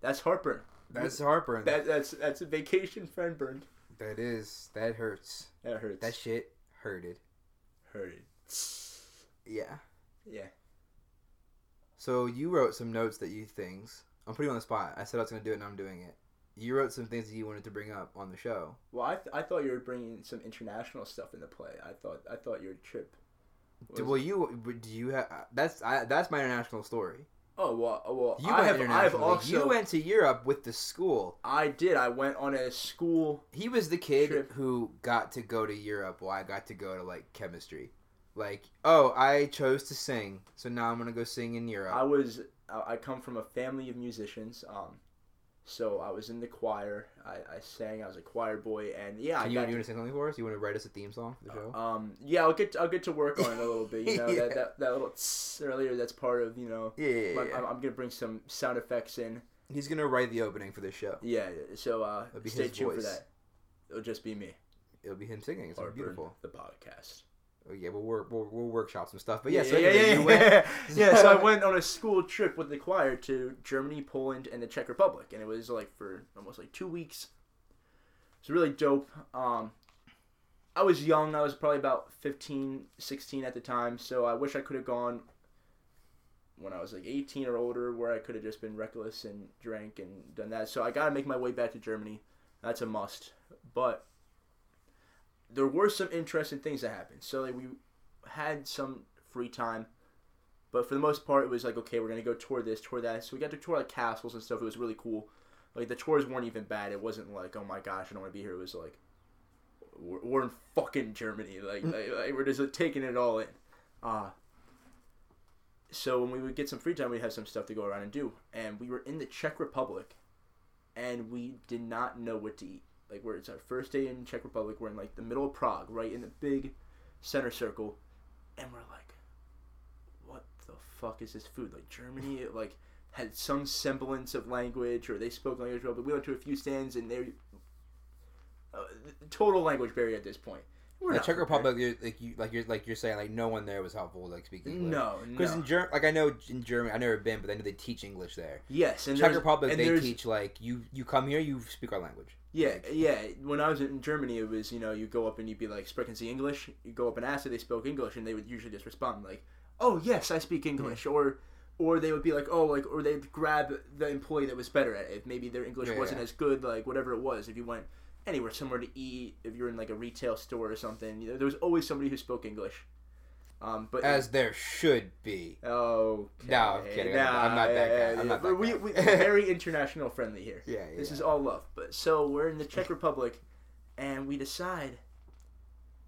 that's heartburn. That's heartburn. That that's that's a vacation friend burned. that is. That hurts. That hurts. That shit hurted. hurted. Yeah. Yeah. So you wrote some notes that you things. I'm putting you on the spot. I said I was gonna do it, and I'm doing it. You wrote some things that you wanted to bring up on the show. Well, I, th- I thought you were bringing some international stuff into play. I thought I thought your trip. Was- well, you do you have? That's I, that's my international story. Oh well, oh, well. You I went have. I've also. you went to Europe with the school. I did. I went on a school. He was the kid Trip. who got to go to Europe while I got to go to like chemistry. Like, oh, I chose to sing, so now I'm gonna go sing in Europe. I was. I I come from a family of musicians. Um, so I was in the choir. I, I sang. I was a choir boy, and yeah, I Can you, got you want to sing something for us? You want to write us a theme song for the show? Um, yeah, I'll get I'll get to work on it a little bit. You know Yeah. that, that that little earlier. That's part of you know. yeah, yeah, I'm, yeah. I'm, I'm gonna bring some sound effects in. He's gonna write the opening for this show. Yeah, so uh, stay tuned for that. It'll just be me. It'll be him singing. It's Or beautiful. the podcast. Oh, yeah, we'll work. We'll, we'll workshop some stuff. But yeah, yeah, so yeah, anyway, yeah, yeah. yeah, so I went on a school trip with the choir to Germany, Poland, and the Czech Republic, and it was like for almost like two weeks. It's really dope. Um, I was young. I was probably about 15, 16 at the time, so I wish I could have gone when I was like 18 or older, where I could have just been reckless and drank and done that. So I got to make my way back to Germany. That's a must. But there were some interesting things that happened. So like, we had some free time. But for the most part, it was like, okay, we're gonna go tour this, tour that. So we got to tour like castles and stuff. It was really cool. Like the tours weren't even bad. It wasn't like, oh my gosh, I don't want to be here. It was like, we're, we're in fucking Germany. Like, like, like, we're just like, taking it all in. Uh, so when we would get some free time, we'd have some stuff to go around and do. And we were in the Czech Republic, and we did not know what to eat. Like, we're it's our first day in Czech Republic. We're in like the middle of Prague, right in the big center circle, and we're like, what the fuck is this food? Like Germany, it like had some semblance of language, or they spoke language well. But we went to a few stands, and they uh, total language barrier at this point. We're the Czech. Republic, you're, like you, like you're, like you're saying, like no one there was helpful, like speaking. English. No, because no. in Germ, like I know in Germany, I've never been, but I know they teach English there. Yes, and Czech Republic, and they teach like you, you come here, you speak our language. Yeah, Like- yeah. When I was in Germany, it was you know you go up and you'd be like, "Sprechen Sie English?" You go up and ask if they spoke English, and they would usually just respond like, "Oh yes, I speak English," or or they would be like, "Oh like," or they'd grab the employee that was better at it. If maybe their English Yeah, wasn't yeah. as good, like whatever it was. If you went anywhere, somewhere to eat, if you're in like a retail store or something, you know, there was always somebody who spoke English. Um, but As there should be. oh No, I'm kidding. I'm not that guy. I'm not that we, guy. we, very international friendly here. Yeah, yeah. This is all love. But so we're in the Czech Republic, and we decide,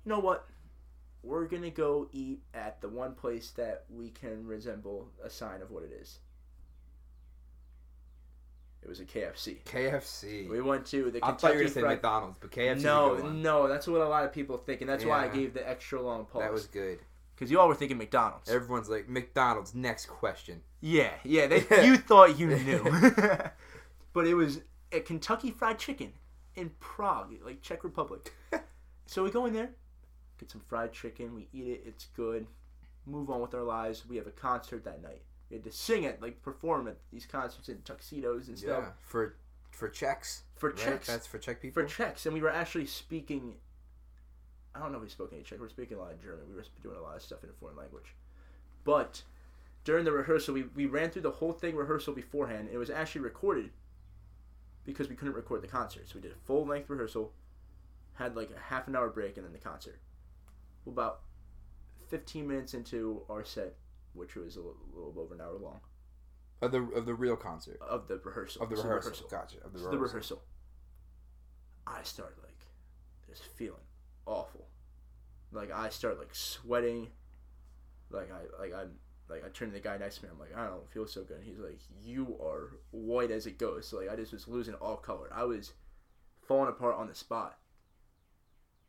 you know what? We're gonna go eat at the one place that we can resemble a sign of what it is. It was a KFC. KFC. We went to the I thought you were Kentucky gonna say McDonald's, but KFC. no, no, that's what a lot of people think, and that's why I gave the extra long pause. that was good. Because you all were thinking McDonald's. Everyone's like McDonald's. Next question. Yeah, yeah. They, you thought you knew, but it was a Kentucky Fried Chicken in Prague, like Czech Republic. so we go in there, get some fried chicken. We eat it. It's good. Move on with our lives. We have a concert that night. We had to sing it, like perform at these concerts in tuxedos and stuff Yeah, for for Czechs. for right? Czechs. That's for Czech people. for Czechs, and we were actually speaking. I don't know if we spoke any Czech. We were speaking a lot of German. We were doing a lot of stuff in a foreign language. But during the rehearsal, we, we ran through the whole thing rehearsal beforehand. And it was actually recorded because we couldn't record the concert. So we did a full length rehearsal, had like a half an hour break, and then the concert. About 15 minutes into our set, which was a little, little over an hour long, of the of the real concert of the rehearsal. of the So rehearsal. Gotcha. Of the so rehearsal. the rehearsal. I started like just feeling awful. Like I start like sweating. Like I like I'm like I turn to the guy next to me. I'm like I don't feel so good. And he's like you are white as it goes. So like I just was losing all color. I was falling apart on the spot.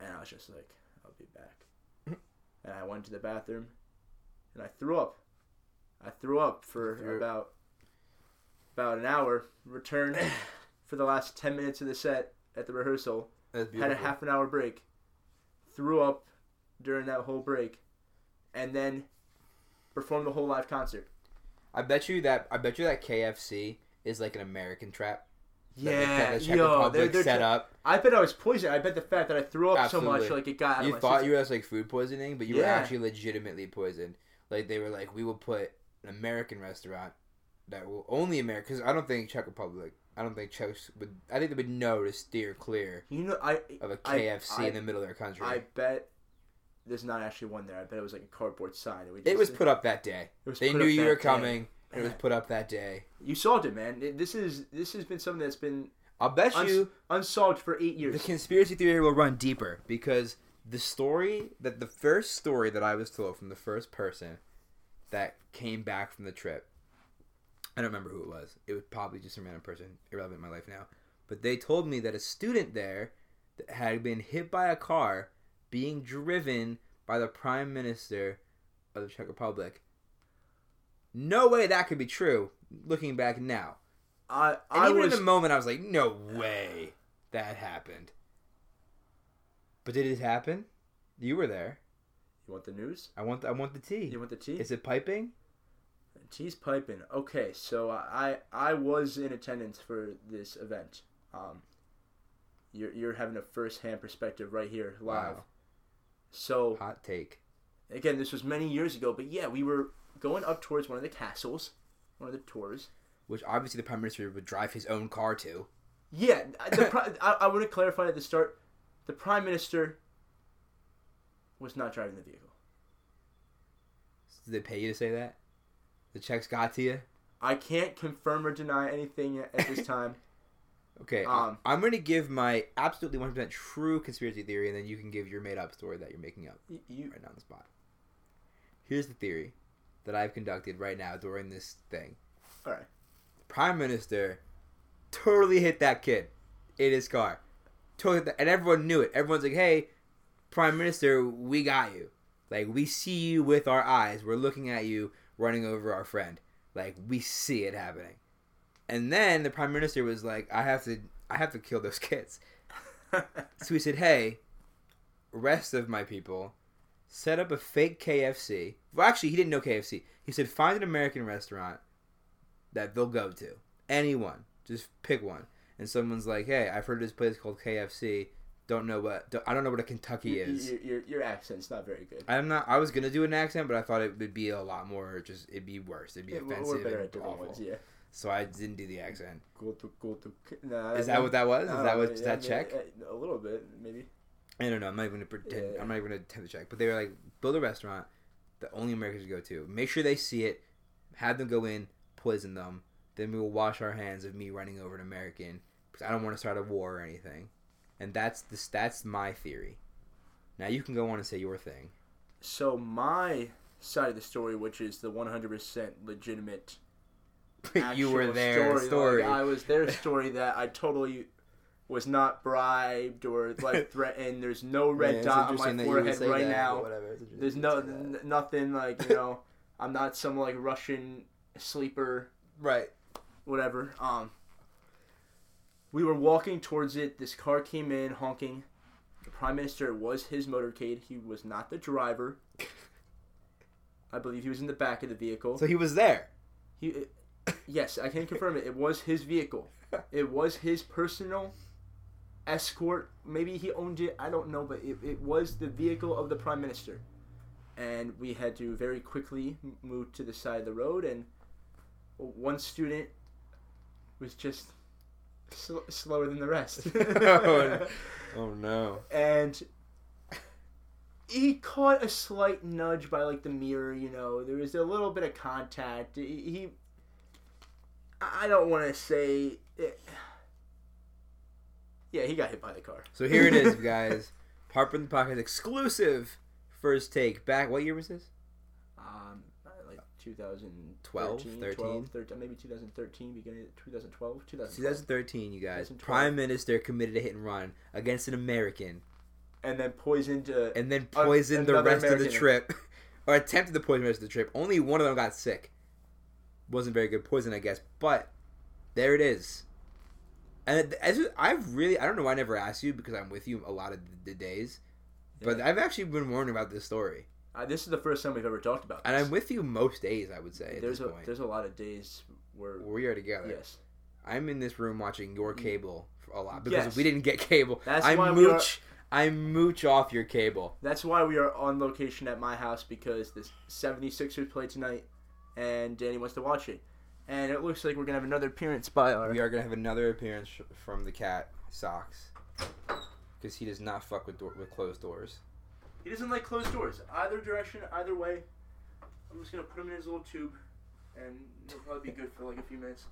And I was just like I'll be back. and I went to the bathroom, and I threw up. I threw up for Threw- about about an hour. Returned for the last ten minutes of the set at the rehearsal. Had a half an hour break. Threw up during that whole break, and then performed the whole live concert. I bet you that I bet you that KFC is like an American trap. Yeah, that yo, they're, they're set tra- up. I bet I was poisoned. I bet the fact that I threw up so much, like it got. out of You thought system. you was like food poisoning, but you were actually legitimately poisoned. Like they were like, we will put an American restaurant that will only American. Because I don't think Czech Republic. I don't think Czechs would. I think they would know to steer clear You know, I of a KFC I- in the middle of their country. I bet there's not actually one there. I bet it was like a cardboard sign. We it was put up that day. They knew you were coming. It was put up that day. You solved it, man. This is this has been something that's been I'll bet uns- you unsolved for eight years. the conspiracy theory will run deeper because the story that the first story that I was told from the first person that came back from the trip. I don't remember who it was. It was probably just a random person, irrelevant in my life now. But they told me that a student there that had been hit by a car being driven by the prime minister of the Czech Republic. No way that could be true. Looking back now, I I even was in the moment, I was like, "No way that happened." But did it happen? You were there. You want the news? I want. The, I want the tea. You want the tea? Is it piping? Tea's piping. Okay, so I I was in attendance for this event. Um, you're you're having a first hand perspective right here live. Wow. So Hot take. again, this was many years ago, but yeah, we were going up towards one of the castles, one of the tours. Which obviously the prime minister would drive his own car to. Yeah, the pri- I, I want to clarify at the start, the prime minister was not driving the vehicle. Did they pay you to say that? The Czechs got to you. I can't confirm or deny anything at this time. Okay. Um, I'm going to give my absolutely 100% true conspiracy theory, and then you can give your made up story that you're making up you right now on the spot. Here's the theory that I've conducted right now during this thing. all right? Prime Minister totally hit that kid in his car. Totally and everyone knew it. Everyone's like, "Hey, Prime Minister, we got you. Like we see you with our eyes. We're looking at you running over our friend. Like we see it happening." And then the Prime Minister was like, "I have to, I have to kill those kids." So he said, "Hey, rest of my people, set up a fake KFC. Well, actually, he didn't know KFC. He said, find an American restaurant that they'll go to. Anyone, just pick one. And someone's like, hey, I've heard this place called KFC. Don't know what. Don't, I don't know what a Kentucky Your- is. Your, your, your accent's not very good. I'm not. I was gonna do an accent, but I thought it would be a lot more. Just it'd be worse. It'd be Yeah, offensive We're better at ones, yeah. So I didn't do the accent. Go to go to. Nah, Is that what that was? Is that what maybe- that Czech? uh, A little bit, maybe. I don't know. I'm not even gonna pretend. Yeah. I'm not even gonna attempt to Czech. But they were like, build a restaurant that only Americans go to. Make sure they see it. Have them go in, poison them. Then we will wash our hands of me running over an American because I don't want to start a war or anything. And that's this. That's my theory. Now you can go on and say your thing. So my side of the story, which is the 100% legitimate. you were there. Story. Story. Like, I was there. Story that I totally was not bribed or like threatened. There's no red dot on my forehead right now. There's no n- nothing like you know. I'm not some like Russian sleeper, right. whatever. Um. We were walking towards it. This car came in honking. The prime minister was his motorcade. He was not the driver. I believe he was in the back of the vehicle. So he was there. He, uh, yes, I can confirm it. It was his vehicle. It was his personal escort. Maybe he owned it. I don't know, but it, it was the vehicle of the prime minister. And we had to very quickly move to the side of the road. And one student was just sl- slower than the rest. Oh, Oh no. and he caught a slight nudge by like the mirror you know there was a little bit of contact he, he i don't want to say it. yeah he got hit by the car So here it is, guys. Harper in the Pocket exclusive first take. Back. What year was this? um 2013 12, 13? 12, 13 maybe 2013 beginning of 2012 2012 2013, you guys. 2012. Prime Minister committed a hit and run against an American and then poisoned uh, and then poisoned the rest of the trip. or attempted to poison the rest of the trip. Only one of them got sick. Wasn't very good poison, I guess. But there it is. And as I've really, I don't know why I never asked you because I'm with you a lot of the days. But Yeah. I've actually been warning about this story. Uh, this is the first time we've ever talked about This. And. I'm with you most days, I would say, at there's a point. there's a lot of days where We are together. yes I'm in this room watching your cable a lot because Yes. we didn't get cable. That's I why we are- mooch. I mooch off your cable. That's why we are on location at my house because the 76ers play tonight, and Danny wants to watch it. And it looks like we're gonna have another appearance by our. We are gonna have another appearance from the cat socks because he does not fuck with door- with closed doors. He doesn't like closed doors. Either direction, either way. I'm just gonna put him in his little tube, and he'll probably be good for like a few minutes.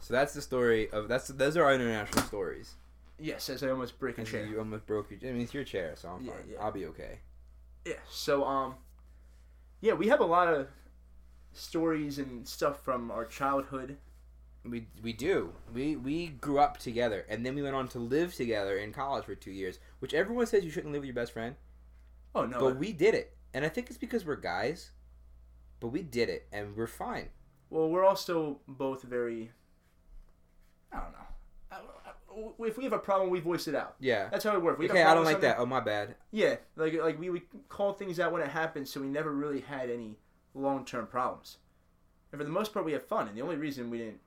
So that's the story of that's those are our international stories. Yes, as I almost break a And chair. you almost broke your. I mean, it's your chair, so I'm Yeah, fine. yeah. I'll be okay. Yeah. So um, yeah, we have a lot of stories and stuff from our childhood. We we do. We we grew up together, and then we went on to live together in college for two years. Which everyone says you shouldn't live with your best friend, Oh no. but we did it, and I think it's because we're guys. But we did it, and we're fine. Well, we're also both very. I don't know. I- I- If we have a problem, we voice it out. Yeah. That's how it works. We have Okay, I don't like that. Oh my bad. Yeah, like like we would call things out when it happened, so we never really had any long term problems. And for the most part, we had fun. And the only reason we didn't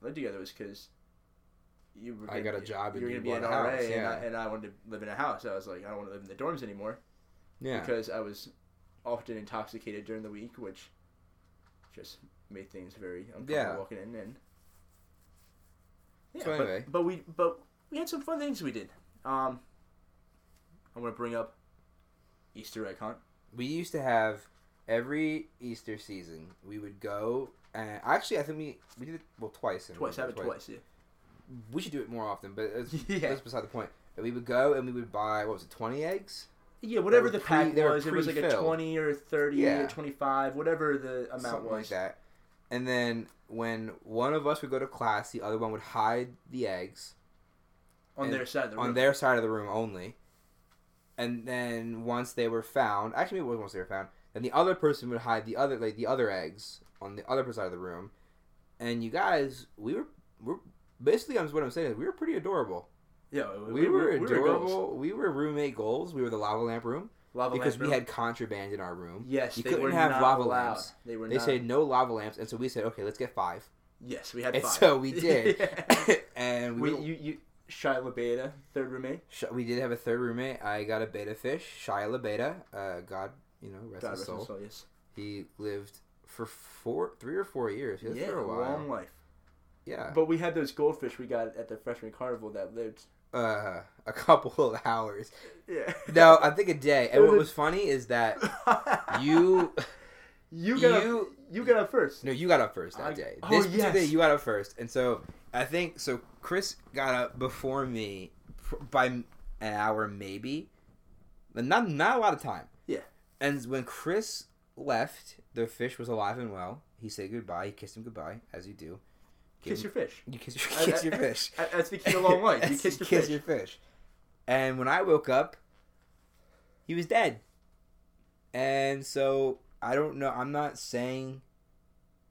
live together was because you were. I got a job and You were gonna be an RA, house, and, yeah. I, and I wanted to live in a house. I was like, I don't want to live in the dorms anymore Yeah. because I was often intoxicated during the week, which just made things very uncomfortable Yeah. walking in. And yeah, So but- but, we but we had some fun things we did. Um, I want to bring up Easter egg hunt. we used to have every Easter season. We would go and actually, I think we we did it well twice. in Twice, have it twice. Yeah. We should do it more often, but it's, Yeah. that's beside the point. And we would go and we would buy what was it, twenty eggs? Yeah, whatever the pre- pack was, it was like a twenty or thirty Yeah. or twenty-five, whatever the amount something was. like that. And then when one of us would go to class, the other one would hide the eggs on their side of the room. on their side of the room only. And then once they were found, actually it was once they were found, then the other person would hide the other like the other eggs on the other side of the room. And you guys, we were we're basically I'm what I'm saying is we were pretty adorable. yeah, We, were, we adorable. girls. We were roommate goals. We were the lava lamp room Lava because we room. had contraband in our room. yes, you they couldn't were have lava allowed. lamps. They were They not. said no lava lamps, and so we said, okay, let's get five. yes, we had And five. so we did. Yeah. and we we you you Shia LaBeouf, third roommate. We did have a third roommate. I got a beta fish, Shia LaBeta. Uh, God, you know, rest God his soul. his soul. Yes. He lived for four, three or four years. He Yeah, for a while. long life. Yeah, But we had those goldfish we got at the freshman carnival that lived. uh, a couple of hours. Yeah. No, I think a day. It And what was a- was funny is that you, you got you- up, you got up first. no, you got up first that I- day. oh, This particular day, you got up first, and so I think so. Chris got up before me by an hour, maybe, but not not a lot of time. Yeah. And when Chris left, the fish was alive and well. He said goodbye. He kissed him goodbye, as you do. Give Kiss him- your fish. You kiss your, kiss I- your fish. I- That's the key to long life. You kiss your kiss fish. your fish. And when I woke up, he was dead. And so I don't know. I'm not saying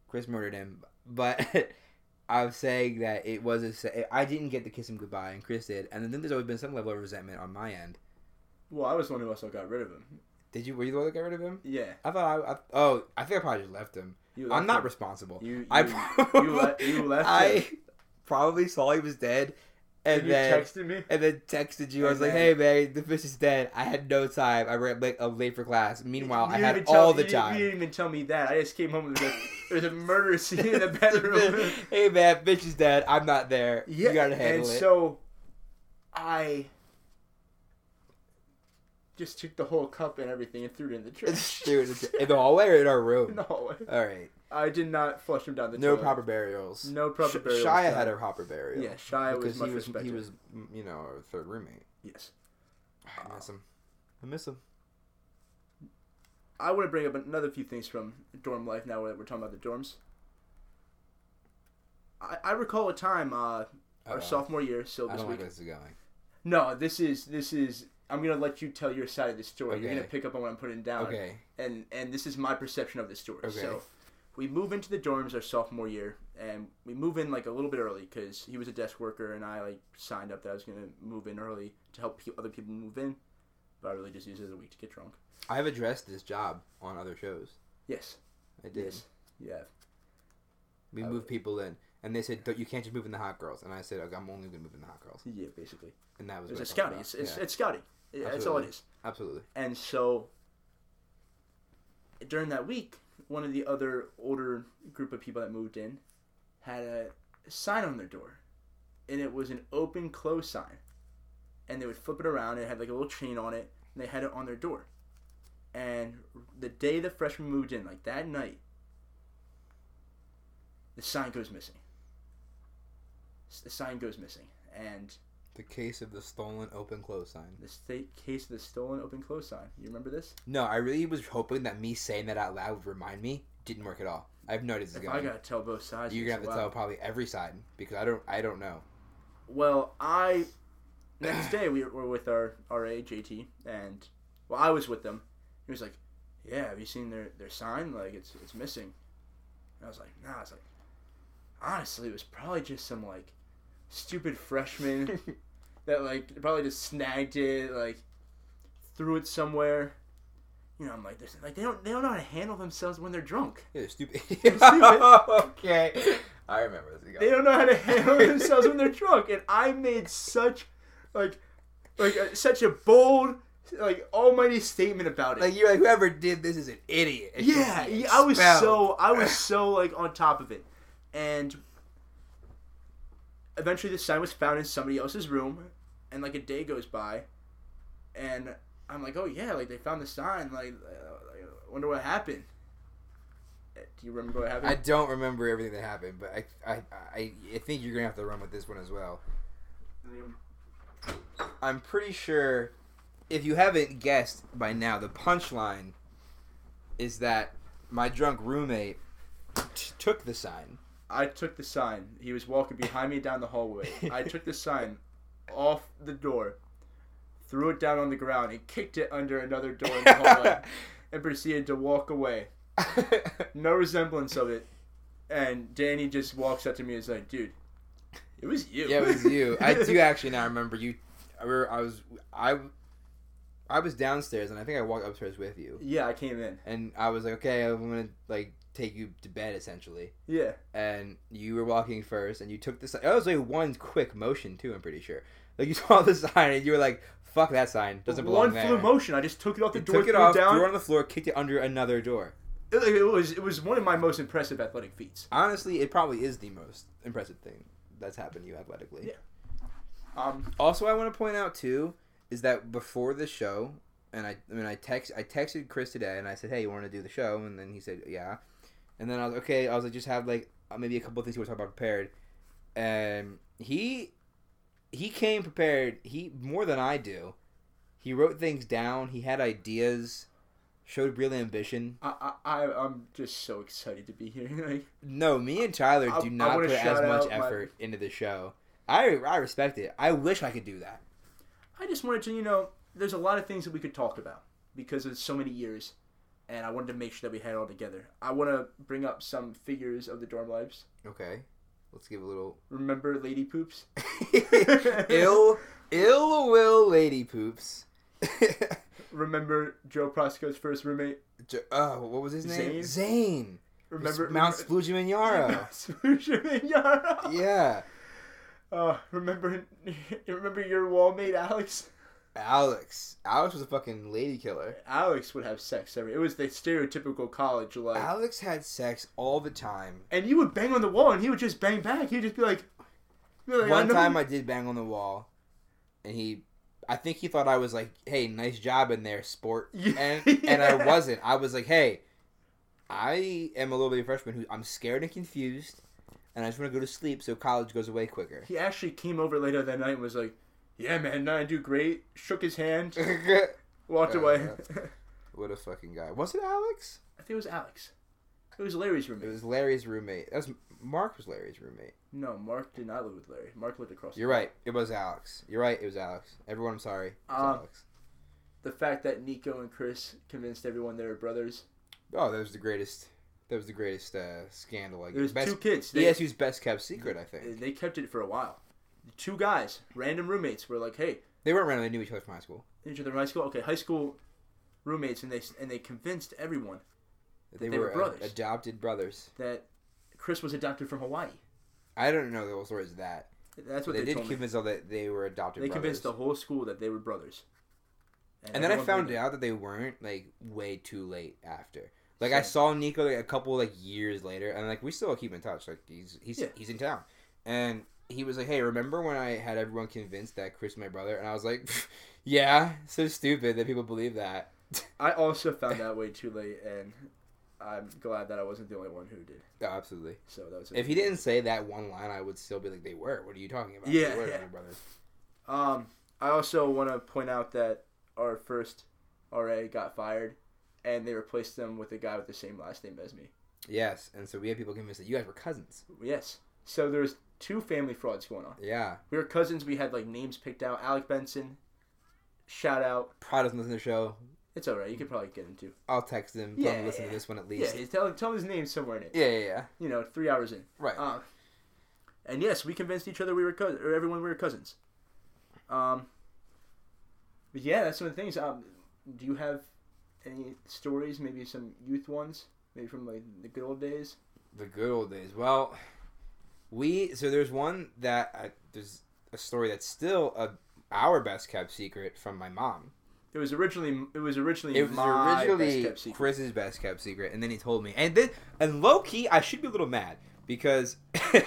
Chris murdered him, but I'm saying that it was a. I didn't get to kiss him goodbye, and Chris did. And then there's always been some level of resentment on my end. Well, I was the one who also got rid of him. Did you? Were you the one that got rid of him? Yeah. I thought I. I oh, I think I probably just left him. You I'm not him. responsible. You, you, I you, probably, le- you left I him. probably saw he was dead, and, and you then texted me. and then texted you. I was And like, "Hey man, the fish is dead." I had no time. I ran like I'm late for class. Meanwhile, You I had tell- all the you time. You didn't even tell me that. I just came home and was a, there was a murder scene in the bedroom. hey man, fish is dead. I'm not there. yeah, you gotta handle and it. so I just took the whole cup and everything and threw it in the trash. In the hallway or in our room. no, All right. I did not flush him down the No toilet. proper burials. No proper Sh- burials Shia had a proper burial. Yeah, Shia was because much he was respected. he was you know our third roommate. yes. I miss him. I miss him. I want to bring up another few things from dorm life now that we're talking about the dorms. I, I recall a time, uh, our Uh-oh. sophomore year, so I this don't week. where this is going. No, this is this is. I'm gonna let you tell your side of the story. You're gonna pick up on what I'm putting down, Okay. and and this is my perception of the story. Okay. So, we move into the dorms our sophomore year, and we move in like a little bit early because he was a desk worker, and I like signed up that I was gonna move in early to help pe- other people move in, but I really just used it as a week to get drunk. I have addressed this job on other shows. Yes. I did. Yes. Yeah. We I move people in, and they said, "You can't just move in the hot girls." And I said, okay, "I'm only gonna move in the hot girls," Yeah, basically. and that was It's what a I talked scouting. It's, it's, Yeah, it's scouting. Yeah, That's all it is. Absolutely. absolutely. And so during that week, one of the other older group of people that moved in had a sign on their door. And it was an open close sign. And they would flip it around and it had like a little chain on it and they had it on their door. And the day the freshman moved in, like that night, the sign goes missing. The sign goes missing. And The case of the stolen open close sign. the state case of the stolen open close sign. You remember this? No, I really was hoping that me saying that out loud would remind me. Didn't work at all. I have no idea this is If going. I gotta tell both sides, You're gonna have to tell probably every side because I don't. I don't know. Well, I next day we were with our RA JT, and well, I was with them. He was like, "Yeah, have you seen their their sign? Like it's it's missing." And I was like, "Nah." I was like, honestly, it was probably just some like stupid freshman that like probably just snagged it, like threw it somewhere. You know, I'm like, like they don't they don't know how to handle themselves when they're drunk. Yeah, they're stupid. They're stupid. okay, I remember this. They don't know how to handle themselves when they're drunk, and I made such like like uh, such a bold like almighty statement about it. Like you're like whoever did this is an idiot. Yeah, yeah, I was so I was so like on top of it, and eventually the sign was found in somebody else's room, and like a day goes by, and I'm like, oh yeah, like they found the sign. Like, uh, I wonder what happened. Uh, Do you remember what happened? I don't remember everything that happened, but I, I, I, I think you're gonna have to run with this one as well. I'm pretty sure, if you haven't guessed by now, the punchline is that my drunk roommate t- took the sign. I took the sign. He was walking behind me down the hallway. I took the sign off the door, threw it down on the ground, and kicked it under another door in the hallway, and proceeded to walk away. No resemblance of it. And Danny just walks up to me and is like, "Dude, it was you." Yeah, it was you. I do actually now remember you. I was I, I was downstairs and I think I walked upstairs with you, Yeah, I came in. and I was like, okay, I'm gonna like take you to bed essentially, Yeah, and you were walking first, and you took the sign. It was like one quick motion too. I'm pretty sure. Like you saw the sign and you were like, fuck that sign, doesn't belong one there. flew motion. I just took it off the You door, took it threw off, it down. threw it on the floor, kicked it under another door. It, it was it was one of my most impressive athletic feats. Honestly, it probably is the most impressive thing that's happened to you athletically. Yeah. Um, Also, I want to point out too is that before the show, and I, I mean, I text, I texted Chris today, and I said, "Hey, you want to do the show?" And then he said, "Yeah." And then I was okay. I was like, just have like uh, maybe a couple of things we want to talk about prepared. And he, he came prepared. He more than I do. He wrote things down. He had ideas. Showed real ambition. I, I I- I'm just so excited to be here. like, No, me and Tyler I- do not put as much out my- effort into the show. I I respect it. I wish I could do that. I just wanted to, you know, there's a lot of things that we could talk about because of so many years, and I wanted to make sure that we had it all together. I want to bring up some figures of the dorm lives. Okay, let's give a little Remember Lady Poops? ill ill will lady poops. Remember Joe Prosco's first roommate? J- oh, what was his name? Zane? Zane. Remember Mount Splujimanyara. Spooshimanyara? yeah, Uh, remember, remember your wallmate Alex? Alex. Alex was a fucking lady killer. Alex would have sex every. It was the stereotypical college like. Alex had sex all the time. and you would bang on the wall, and he would just bang back. He'd just be like, be like, One know time you- I did bang on the wall, and he, I think he thought I was like, "Hey, nice job in there, sport," Yeah. and and I wasn't. I was like, "Hey, I am a little bit of a freshman who I'm scared and confused, and I just want to go to sleep so college goes away quicker." He actually came over later that night and was like, "Yeah, man, I do great." Shook his hand, walked Uh, away. what a fucking guy! Was it Alex? I think it was Alex. It was Larry's roommate. It was Larry's roommate. That was Mark was Larry's roommate. No, Mark did not live with Larry. Mark lived across. You're right. It was Alex. You're right. It was Alex. Everyone, I'm sorry. It was Um, Alex. The fact that Nico and Chris convinced everyone they were brothers. Oh, that was the greatest. That was the greatest uh, scandal. Like It was best, two kids. They, ESU's best kept secret. I think they kept it for a while. Two guys, random roommates, were like, "Hey, they weren't random. They knew each other from high school. each other in high school. Okay, high school roommates, and they and they convinced everyone They, They were, were brothers. adopted brothers. that Chris was adopted from Hawaii. I don't know the whole story is that. That's what they, they, did convince all that they were adopted They brothers. convinced the whole school that they were brothers. and then I found out that they weren't like way too late after. Like I saw Nico like a couple like years later, and like we still keep in touch. Like he's he's Yeah. he's in town, and he was like, "Hey, remember when I had everyone convinced that Chris my brother?" And I was like, "Yeah, so stupid that people believe that." I also found that way too late, and I'm glad that I wasn't the only one who did. Oh, absolutely. So that was. If he didn't say that one line, I would still be like, "They were." What are you talking about? Yeah, they were yeah. my brothers. Um, I also want to point out that our first RA got fired, and they replaced them with a guy with the same last name as me. Yes, and so we had people convinced that you guys were cousins. Yes. So there's two family frauds going on. Yeah, We were cousins. We had like names picked out. Alec Benson. Shout out. Pride doesn't listen to the show. It's alright. You could probably get him too. I'll text him. Tell him Yeah, to listen yeah. to this one at Yeah, least. he's tell tell his name somewhere in it. Yeah, yeah, yeah. You know, three hours in. Right. Uh, and yes, we convinced each other we were cousins, or everyone we were cousins. Um. But yeah, that's one of the things. Um, do you have any stories? Maybe some youth ones, maybe from like the good old days. The good old days. Well, we so there's one that I, there's a story that's still a our best kept secret from my mom. It was originally it was originally It was originally best kept secret. Chris's best kept secret, and then he told me. And then and low key, I should be a little mad because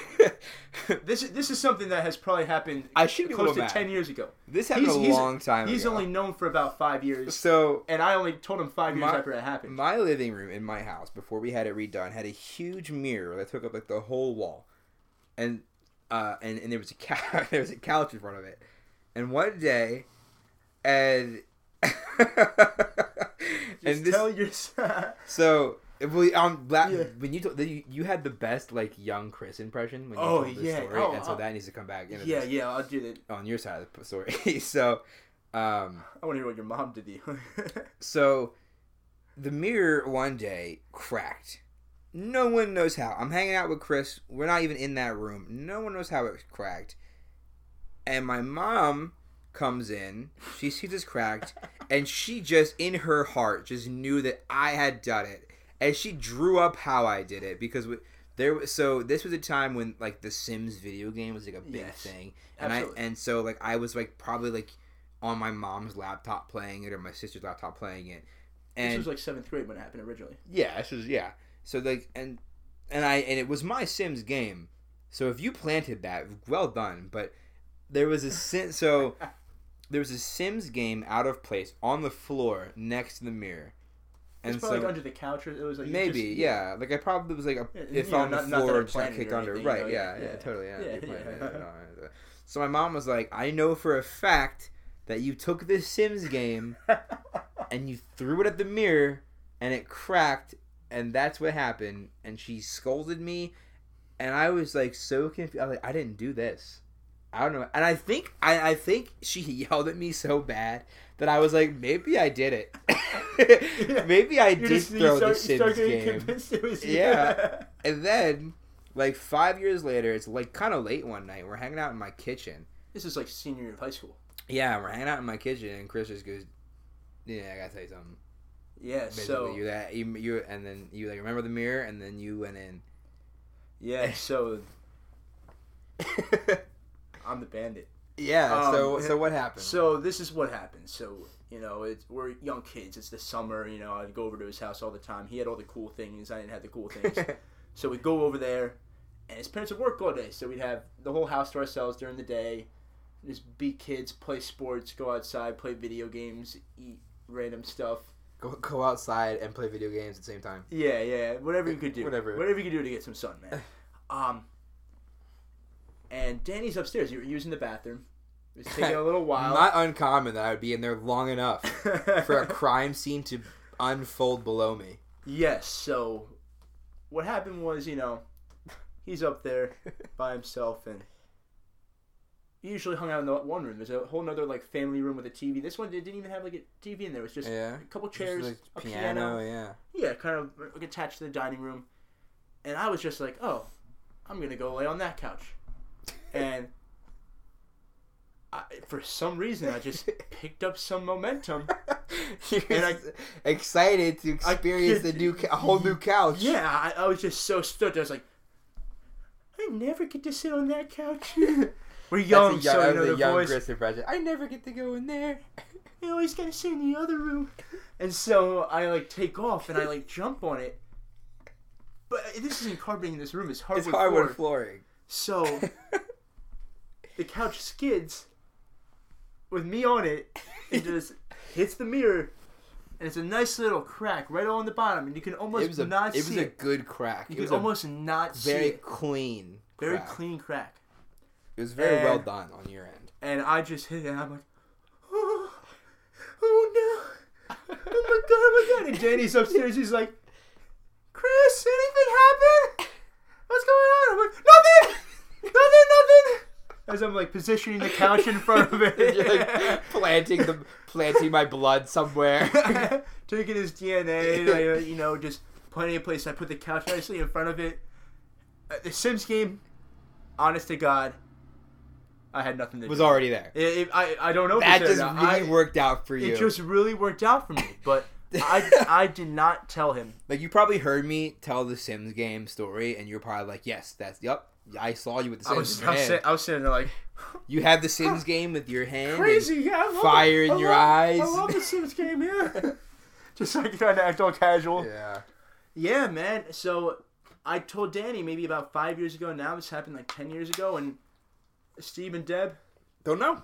This is this is something that has probably happened I should be a close little to mad. ten years ago. this happened He's- a he's- long time He's ago. only known for about five years, so and I only told him five years My- after it happened. My living room in my house before we had it redone had a huge mirror that took up like the whole wall, and uh, and and there was a couch there was a couch in front of it, and one day, and Just and this tell your so. Well, um, la- Yeah. when you, told you you had the best like young Chris impression when you Oh, told yeah. story, Oh, and so oh. that needs to come back yeah, this, yeah, I'll do that. on your side of the story. so, um, I want to hear what your mom did to you. So, the mirror one day cracked. No one knows how. I'm hanging out with Chris. We're not even in that room. No one knows how it cracked. And my mom comes in. She sees it's cracked. and she just, in her heart, just knew that I had done it. And she drew up how I did it because we, there was so this was a time when like the Sims video game was like a big Yes. thing, and Absolutely. I and so like I was like probably like on my mom's laptop playing it or my sister's laptop playing it, and this was like seventh grade when it happened originally. yeah, this was yeah. So like and and I and it was my Sims game. So if you planted that, well done. But there was a sim. So there was a Sims game out of place on the floor next to the mirror, It's probably so like under the couch, or it was like maybe just- yeah. Like I probably was like a, Yeah, if on the not- not floor and just got kicked under. anything, Right? you know, yeah, yeah, yeah, totally. Yeah. yeah, yeah. it, no, no. So my mom was like, I know for a fact that you took this Sims game and you threw it at the mirror and it cracked and that's what happened and she scolded me and I was like so confused. I was like, I didn't do this. I don't know. And I think I, I think she yelled at me so bad that I was like, maybe I did it. maybe I You did just- you throw start- the Sims getting game. it was you. Yeah. And then, like five years later, it's like kind of late one night. We're hanging out in my kitchen. This is like senior year of high school. Yeah, we're hanging out in my kitchen, and Chris just goes, "Yeah, I gotta tell you something." Yeah. Basically, So you that you, you and then you like remember the mirror, and then you went in. yeah. So I'm the bandit. yeah. so Um, so what happened? So this is what happened. So you know, it's, we're young kids. It's the summer. You know, I'd go over to his house all the time. He had all the cool things. I didn't have the cool things. so we'd go over there, and his parents would work all day. So we'd have the whole house to ourselves during the day. Just be kids, play sports, go outside, play video games, eat random stuff. Go go outside and play video games at the same time. Yeah, yeah, whatever you could do. Whatever. Whatever you could do to get some sun, man. Um, and Danny's upstairs. You were using the bathroom. It was taking a little while. Not uncommon that I would be in there long enough for a crime scene to unfold below me. yes. So, what happened was, you know, he's up there by himself, and usually hung out in the one room. There's a whole other like family room with a TV. This one didn't even have like a TV in there. It was just Yeah. a couple chairs, like, a piano, piano. yeah. Yeah, kind of like, attached to the dining room. And I was just like, oh, I'm gonna go lay on that couch. And I, for some reason, I just picked up some momentum. You're And I- excited to experience kid- the new, a whole new couch. Yeah, I, I was just so stoked. I was like, I never get to sit on that couch. We're young, young, so you know the young voice. Chris impression. I never get to go in there. You always gotta sit in the other room. And so I like take off and I like jump on it. But this isn't carpeting in this room. It's hardwood, It's hardwood floor. flooring. So the couch skids with me on it and just hits the mirror. And it's a nice little crack right on the bottom, and you can almost it a not it was see a it. good crack. You it can almost not see very it. clean, Very crack. clean crack. It was very well done on your end. And I just hit it, and I'm like, oh, oh no. Oh my god, oh my god. And Danny's upstairs, he's like, Chris, anything happen? What's going on? I'm like, nothing! Nothing, nothing! As I'm like positioning the couch in front of it. You're like planting the planting my blood somewhere. Taking his DNA, like, uh, you know, just putting it in place. I put the couch nicely in front of it. Uh, the Sims game, honest to God, I had nothing to was do. already there. It, it, I, I don't know if That just really I- worked out for you. It just really worked out for me, but I, I did not tell him. like you probably heard me tell the Sims game story, and you're probably like, "Yes, that's yep." I saw you with the I Sims. was, I was, hand. sit- I was sitting there like You had the Sims game with your hand. crazy. Yeah, I fire it. in I your love- eyes. I love the Sims game. Yeah, just like trying to act all casual. Yeah. Yeah, man. So I told Danny maybe about five years ago. Now this happened like ten years ago, and Steve and Deb. Don't know,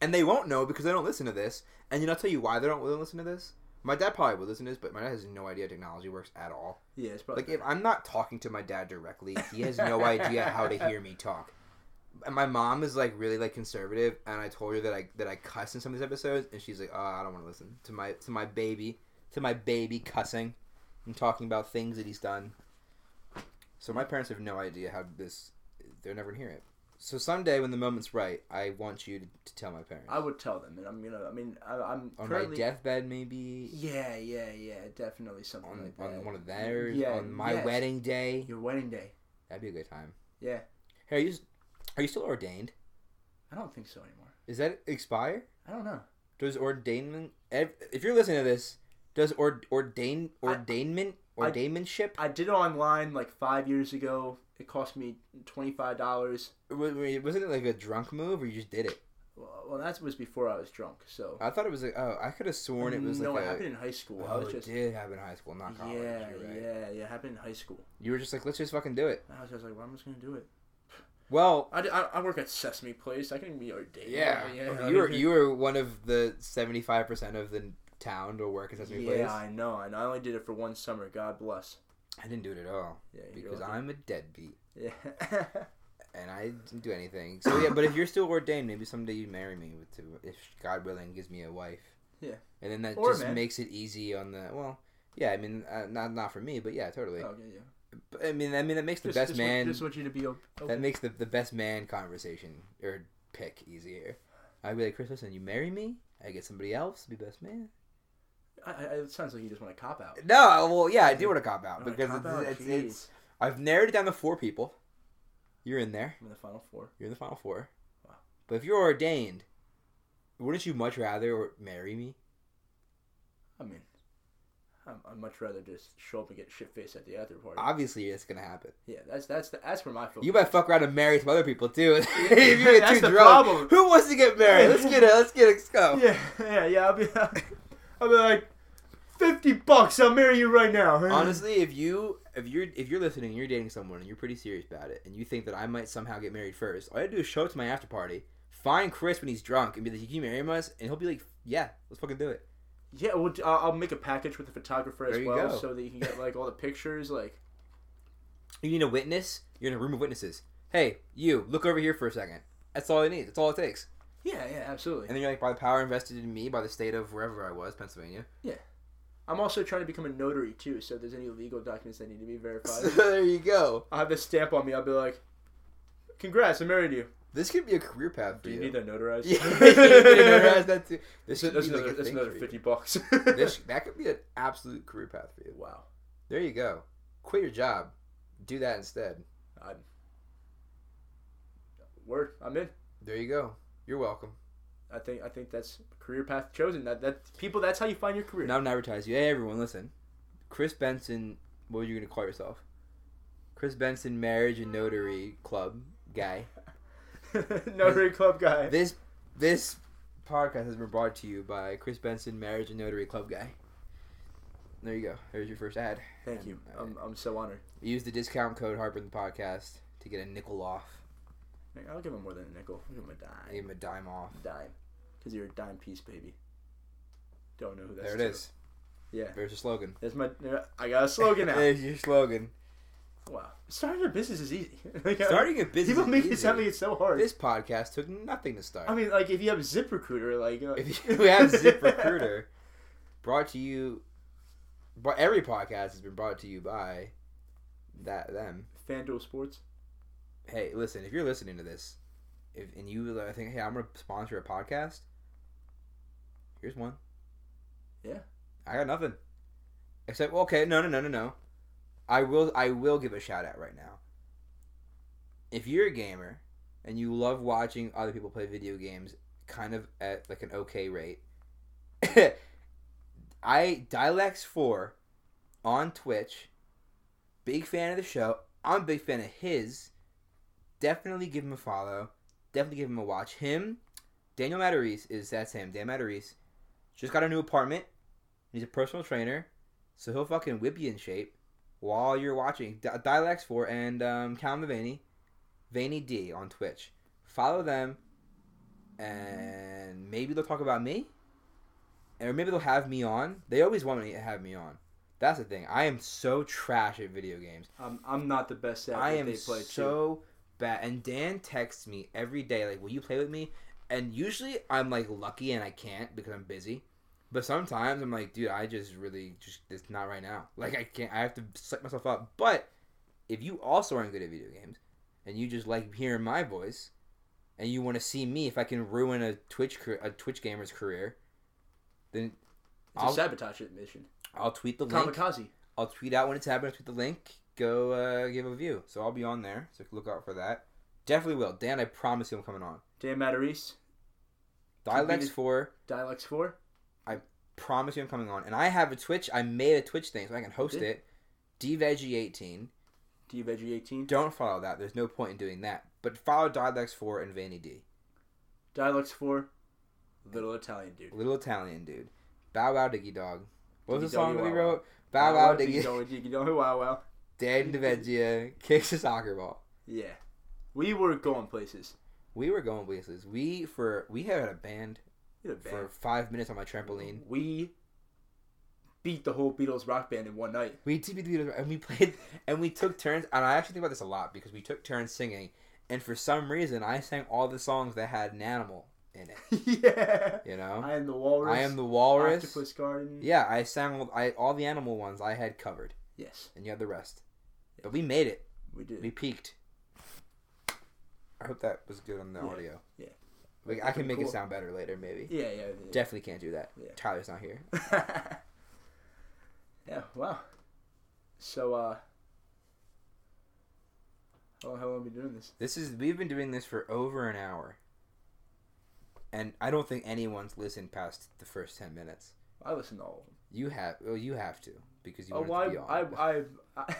and they won't know because they don't listen to this. And you know, I'll tell you why they don't really listen to this. My dad probably would listen to this, but my dad has no idea technology works at all. Yeah, it's probably Like if I'm not talking to my dad directly, he has no idea how to hear me talk. And my mom is like really like conservative, and I told her that I that I cuss in some of these episodes, and she's like, "Oh, I don't want to listen to my to my baby to my baby cussing and talking about things that he's done." So my parents have no idea how this. They're never gonna hear it. So someday when the moment's right, I want you to, to tell my parents. I would tell them, and I'm gonna. I mean, I, I'm on currently. my deathbed, maybe Yeah, yeah, yeah. Definitely something on like that. on one of theirs, Yeah, on my yes. wedding day. Your wedding day. That'd be a good time. Yeah. Hey, are you are you still ordained? I don't think so anymore. Is that expire? I don't know. Does ordainment? If you're listening to this, does or ordain I- ordainment I- ordainmentship? I did it online like five years ago. It cost me twenty five dollars. wa- wa- Wasn't it like a drunk move, or you just did it? Well, that was before I was drunk. So I thought it was like oh, I could have sworn it was no, like it a. happened in high school. I Oh, it just did happen in high school, not college. yeah, right. yeah, yeah. It happened in high school. You were just like, let's just fucking do it. I was just like, well, I'm just gonna do it. Well, I, I, I work at Sesame Place. I can be ordained. yeah, yeah. you were you were one of the seventy five percent of the town to work at Sesame Yeah, Place. Yeah, I know. I know. I only did it for one summer. God bless. I didn't do it at all Yeah, because. I'm a deadbeat. Yeah. and I didn't do anything. So yeah, but if you're still ordained, maybe someday you marry me with to if God willing gives me a wife. Yeah. And then that Or just makes it easy on the well. Yeah, I mean, uh, not not for me, but yeah, totally. okay, yeah. But, I mean, I mean that makes the Just, best just man. Want, just want you to be op- that makes the the best man conversation or pick easier. I'd be like, Chris, listen, you marry me, I get somebody else to be best man. I, I, it sounds like you just want to cop out. No, well, yeah, I do want to cop out because cop it's, out? it's, Jeez. it's I've narrowed it down to four people. You're in there. I'm in the final four. You're in the final four. Wow. But if you're ordained, wouldn't you much rather marry me? I mean, I'm, I'd much rather just show up and get shit faced at the after party. Obviously, it's gonna happen. yeah, that's that's the, that's where my focus. You might fuck around and marry some other people too. if you get That's too the drunk, problem. who wants to get married? Let's get it. Let's get it. Let's go. Yeah, yeah, yeah. I'll be, I'll be like, fifty bucks. I'll marry you right now. Honestly, if you if you're if you're listening, and you're dating someone, and you're pretty serious about it, and you think that I might somehow get married first, all you have to do is show up to my after party, find Chris when he's drunk, and be like, "Can you marry us?" And he'll be like, "Yeah, let's fucking do it." Yeah, well, I'll I'll make a package with the photographer as well, go. so that you can get like all the pictures. Like, You need a witness. You're in a room of witnesses. Hey, you look over here for a second. That's all it needs. That's all it takes. yeah, yeah, absolutely. And then you're like, by the power invested in me by the state of wherever I was, Pennsylvania. I'm also trying to become a notary too, so if there's any legal documents that need to be verified, there you go. I'll have this stamp on me. I'll be like, "Congrats, I married you." This could be a career path for Do you you. need that notarized? Yeah, you need to notarize that too. This That's, should that's be like another, a that's thing another for you. fifty bucks. This that could be an absolute career path for you. wow. There you go. Quit your job. Do that instead. I'm... Word. I'm in. There you go. You're welcome. I think I think that's career path chosen. That that people. That's how you find your career. Now I'm gonna advertise you. Hey everyone, listen. Chris Benson. What were you gonna call yourself? Chris Benson Marriage and Notary Club guy. Notary Club guy. This this podcast has been brought to you by Chris Benson Marriage and Notary Club guy. There you go. There's your first ad. Thank And, you. uh, I'm, I'm so honored. use the discount code Harper in the podcast to get a nickel off. I'll give him more than a nickel. I'll give him a dime. Give him a dime off. Dime. Because you're a dime piece, baby. Don't know who that's there it to. is. Yeah. There's a slogan. There's my. I got a slogan now. There's your slogan. wow. Starting a business is easy. Like, Starting a business. People make it sound like it's so hard. This podcast took nothing to start. I mean, like if you have ZipRecruiter, like uh, if you have ZipRecruiter, brought to you, but every podcast has been brought to you by that them. FanDuel Sports. Hey, listen, if you're listening to this, if and you uh, think, hey, I'm gonna sponsor a podcast, here's one. Yeah. I got nothing. Except, okay, no, no, no, no, no. I will, I will give a shout out right now. If you're a gamer and you love watching other people play video games, kind of at like an okay rate, I Dilex Four on Twitch. Big fan of the show. I'm a big fan of his. Definitely give him a follow. Definitely give him a watch. Him, Daniel Matarese is that's him. Dan Matarese just got a new apartment. He's a personal trainer, so he'll fucking whip you in shape while you're watching D- Dilex Four and um, Callum Vaney, Vaney D on Twitch. Follow them, and maybe they'll talk about me, or maybe they'll have me on. They always want me to have me on. That's the thing. I am so trash at video games. I'm I'm not the best at I am they play too. Bad. And Dan texts me every day, like, "Will you play with me?" And usually I'm like lucky and I can't because I'm busy. But sometimes I'm like, dude, I just really just it's not right now. Like I can't. I have to set myself up. But if you also aren't good at video games and you just like hearing my voice and you want to see me if I can ruin a Twitch a Twitch gamer's career, then It's I'll a sabotage mission. I'll tweet the link. Kamikaze. I'll tweet out when it's happening. I'll tweet the link. Go uh, give a view. So I'll be on there. So look out for that. Definitely will. Dan, I promise you I'm coming on. Dan Matarese. Dilex Completed- 4, Dialex Four. I promise you I'm coming on. And I have a Twitch. I made a Twitch thing so I can host did? it. DVeggie18. D Veggie 18. Don't follow that. There's no point in doing that. But follow Dilex 4 and Vanny D. Dialex Four. Little Italian dude. Little Italian dude. Bow Wow Diggy Dog. What was Diggy the song that we wrote? Bow Wow Diggy Diggy. Doggy Diggy Doggy Wow Wow. Dan DeVeggia kicks a soccer ball. Yeah. We were going places. We were going places. We for we had a band had a for five minutes on my trampoline. We beat the whole Beatles rock band in one night. We did the Beatles, and we played, and we took turns. And I actually think about this a lot because we took turns singing, and for some reason, I sang all the songs that had an animal in it. yeah. You know, I am the walrus. I am the walrus. Octopus garden. Yeah, I sang all, I, all the animal ones I had covered, Yes, and you had the rest. But we made it. we did. We peaked. I hope that was good on the Yeah, audio. yeah. Like, I can Pretty make it sound better later, maybe. yeah, yeah. yeah. Definitely can't do that. Yeah. Tyler's not here. yeah. Wow. So, uh, how how long have we been doing this? This is we've been doing this for over an hour, and I don't think anyone's listened past the first ten minutes. I listen to all of them. You have, well, you have to because you Oh, want well, to be on. I, I, I, I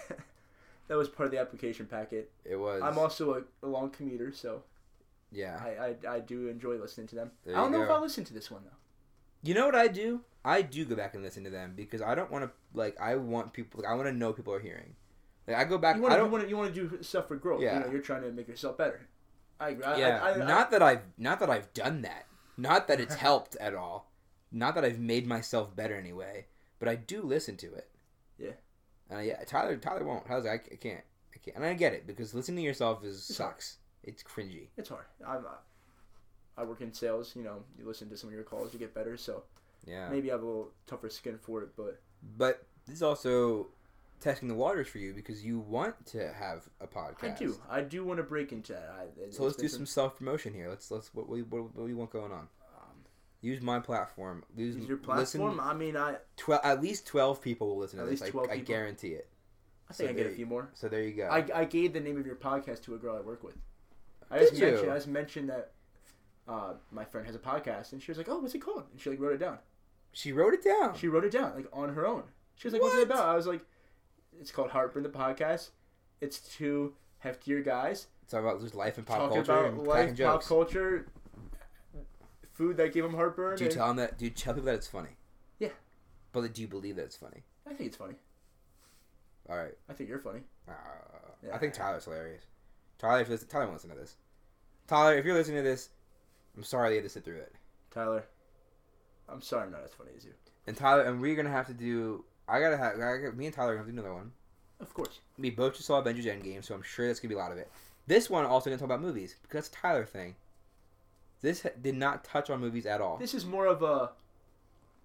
that was part of the application packet. it was. I'm also a, a long commuter, so yeah. I, I, I do enjoy listening to them. There I don't know if. I'll listen to this one though. You know what I do? I do go back and listen to them because I don't want to like. I want people. Like, I want to know people are hearing. Like I go back. You I want to don't. want to you want to do stuff for growth. Yeah. You know, you're trying to make yourself better. I agree. I, yeah. I, I, not that I've. Not that I've done that. Not that it's helped at all. Not that I've made myself better anyway. But I do listen to it. Yeah. And yeah, Tyler. Tyler won't. Tyler's like, I can't. I can't. And I get it because listening to yourself is It's hard. sucks. It's cringy. It's hard. I'm. Uh, I work in sales. You know, you listen to some of your calls, you get better. So Yeah. maybe I have a little tougher skin for it, but But this is also testing the waters for you because you want to have a podcast. I do. I do want to break into that. I, So let's do been some self promotion here. Let's let's what we what, what we want going on. Use my platform. Use, use your listen- platform. I mean, I Twelve. At least twelve people will listen At to least this. 12 I, I people? guarantee it. I think So I get a there- few more. So there you go. I, I gave the name of your podcast to a girl I work with. I Did just you? mentioned I just mentioned that uh, my friend has a podcast, and she was like, "Oh, what's it called?" And she like wrote it down. she wrote it down. She wrote it down like on her own. She was like, "What's What? it about?" I was like, "It's called Heartburn the podcast." It's two heftier guys Talk about just life and pop talking culture about and life, pop jokes. culture, food that gave him heartburn. Do you and- tell them that? Do you tell people that it's funny? Yeah. But do you believe that it's funny? I think it's funny. All right. I think you're funny. Uh, Yeah. I think Tyler's hilarious. Tyler, if you listen, Tyler listen to this. Tyler, if you're listening to this, I'm sorry you had to sit through it. Tyler, I'm sorry I'm not as funny as you. And Tyler, and we're gonna have to do. I gotta have. I got, me and Tyler are gonna have to do another one. Of course. We both just saw Avengers Endgame, so I'm sure that's gonna be a lot of it. This one also didn't talk about movies because that's a Tyler thing. This did not touch on movies at all. This is more of a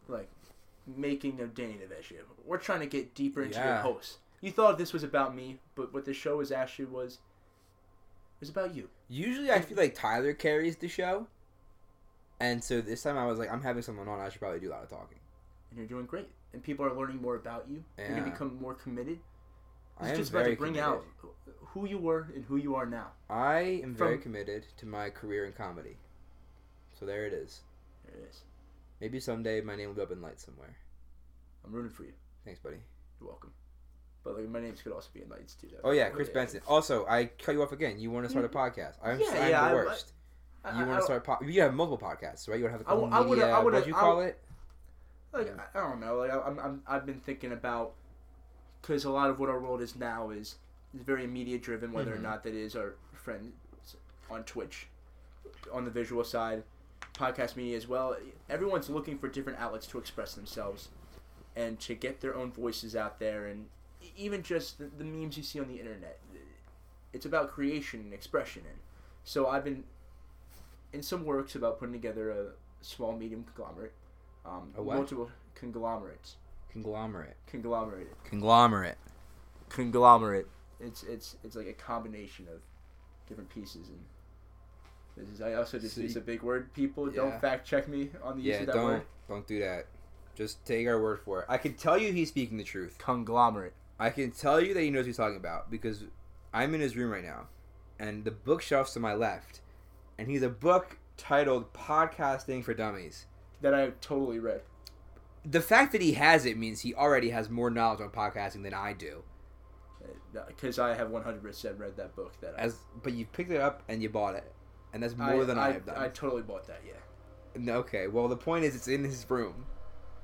like making of Danny DeVeggia. We're trying to get deeper into your Yeah. host. You thought this was about me, but what the show was actually was was about you. Usually, I feel like Tyler carries the show, and so this time I was like, I'm having someone on. I should probably do a lot of talking. And you're doing great. And people are learning more about you. You're gonna become more committed. I It's am just about very to bring committed. out who you were and who you are now. I am very From- committed to my career in comedy. So there it is. There it is. Maybe someday my name will be up in lights somewhere. I'm rooting for you. Thanks, buddy. You're welcome. But like my names could also be in lights too. though. Oh yeah, Chris Benson. Also, I cut you off again. You want to start a podcast? I'm, Yeah, I'm yeah, the worst. I- you want to start? Po- you have multiple podcasts, right? You want to have a I w- couple I would've- media. I What you call it? Like Yeah. I, I don't know. Like I, I'm, I'm I've been thinking about because a lot of what our world is now is is very media driven. Whether Mhm. or not that is our friends on Twitch, on the visual side, podcast media as well. Everyone's looking for different outlets to express themselves and to get their own voices out there, and even just the, the memes you see on the internet. It's about creation and expression, and so I've been in some works about putting together a small medium conglomerate. Um, A what? Multiple conglomerates. Conglomerate. Conglomerate. Conglomerate. Conglomerate. It's it's it's like a combination of different pieces and. This is, I also just So use you- a big word. People Yeah. don't fact check me on the use of that don't word. don't do that. Just take our word for it. I can tell you he's speaking the truth. Conglomerate. I can tell you that he knows what he's talking about because I'm in his room right now, and the bookshelf's to my left, and he's a book titled "Podcasting for Dummies." That I totally read. The fact that he has it means he already has more knowledge on podcasting than I do. Uh, because I have 100% read that book. That I, As but you picked it up and you bought it, and that's more than I, have done. I totally bought that. Yeah. No, Okay, well the point is it's in his room,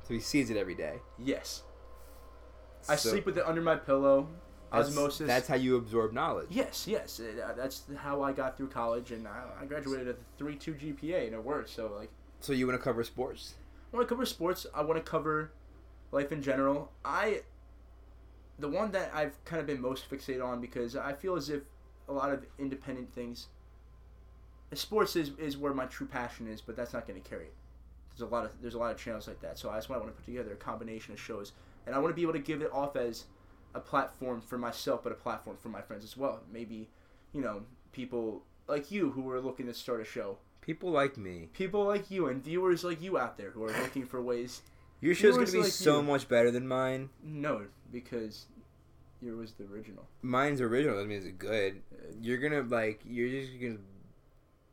so he sees it every day. Yes. I So sleep with it under my pillow. that's- Osmosis. That's how you absorb knowledge. Yes, yes. uh, That's how I got through college, and I, I graduated at a 3.2 GPA, and it worked. So, like, So you want to cover sports? I want to cover sports. I want to cover life in general. I, the one that I've kind of been most fixated on because I feel as if a lot of independent things, sports is, is where my true passion is, but that's not going to carry it. There's a lot of there's a lot of channels like that, so that's why I want to put together a combination of shows, and I want to be able to give it off as a platform for myself, but a platform for my friends as well. Maybe, you know, people like you who are looking to start a show, People like me. people like you, and viewers like you out there who are looking for ways Your show's gonna be like so you. much better than mine. No, because yours was the original. Mine's original. That means it's good. Uh, you're gonna like. You're just gonna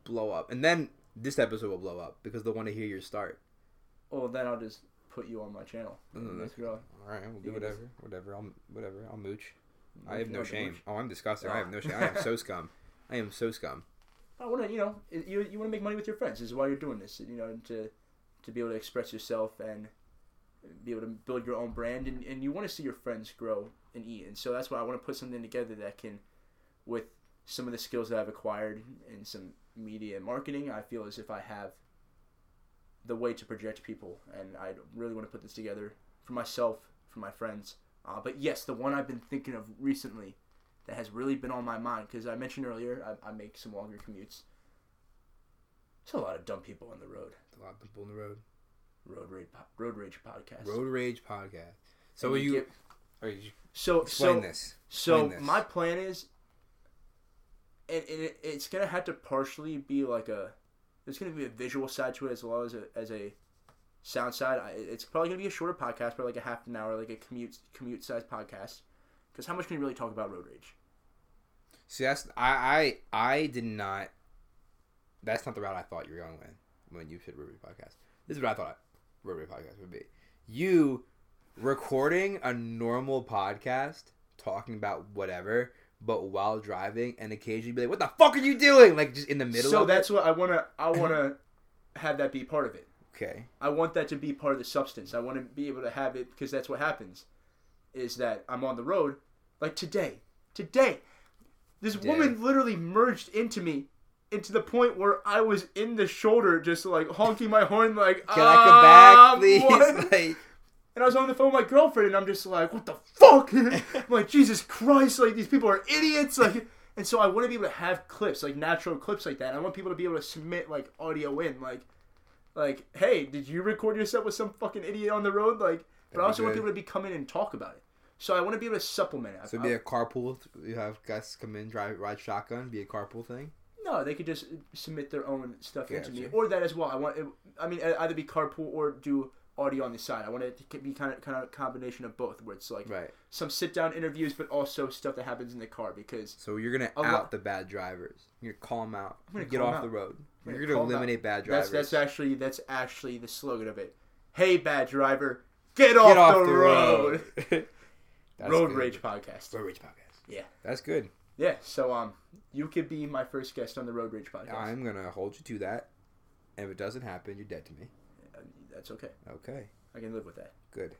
blow up, and then this episode will blow up because they'll want to hear your start. Well, then I'll just put you on my channel. Mm, Let's go. All right, we'll do You can whatever, whatever. I'll whatever. I'll mooch. I have no shame. mooch? Oh, I'm disgusting. I have no shame. I am so scum. I am so scum. I want to, you know, you, you want to make money with your friends. This is why you're doing this. You know, to to be able to express yourself and be able to build your own brand, and, and you want to see your friends grow and eat. And so that's why I want to put something together that can, with some of the skills that I've acquired in some media and marketing, I feel as if I have the way to project people, and I really want to put this together for myself, for my friends. Uh, but yes, the one I've been thinking of recently that has really been on my mind because I mentioned earlier I, I make some longer commutes. There's a lot of dumb people on the road. A lot of people on the road. Road rage, po- road rage podcast. Road rage podcast. So And will you? get- Are you so explain so this. so this. my plan is, and, and it, it's gonna have to partially be like a, there's gonna be a visual side to it as well as a as a sound side. I, it's probably gonna be a shorter podcast, probably like a half an hour, like a commute commute size podcast. Because how much can you really talk about road rage? See, that's I I I did not. That's not the route I thought you were going with when you said Road Rage podcast. This is what I thought Road Rage podcast would be. You recording a normal podcast talking about whatever, but while driving, and occasionally be like, "What the fuck are you doing?" Like just in the middle. Of So that's it. what I wanna. I wanna have that be part of it. okay. I want that to be part of the substance. I want to be able to have it because that's what happens. Is that I'm on the road, like today. Today, this woman literally merged into me, into the point where I was in the shoulder, just like honking my horn, like Can I come back, "Ah, please? what?" like, And I was on the phone with my girlfriend, and I'm just like, what the fuck? I'm like, Jesus Christ, like, these people are idiots. Like, and so I want to be able to have clips, like, natural clips like that. I want people to be able to submit, like, audio in. Like, like, hey, did you record yourself with some fucking idiot on the road? Like, but I also want people to be come in and talk about it. So I want to be able to supplement it. so I- be a carpool. You have guys come in, drive, ride shotgun. Be a carpool thing. No, they could just submit their own stuff into me, or that as well. I want, it, I mean, either be carpool or do audio on the side. I want it to be kind of kind of a combination of both, where it's like Right. some sit down interviews, but also stuff that happens in the car because So you're gonna out the bad drivers. You're gonna call them out. I'm gonna Get off the road. I'm You're gonna gonna eliminate bad drivers. that's that's actually that's actually the slogan of it. Hey, bad driver, get off, Get off the, the road. road. Rage podcast. Road Rage podcast. Yeah. That's good. Yeah, so um, you could be my first guest on the Road Rage podcast. I'm gonna hold you to that. And if it doesn't happen, you're dead to me. That's okay. Okay. I can live with that. Good.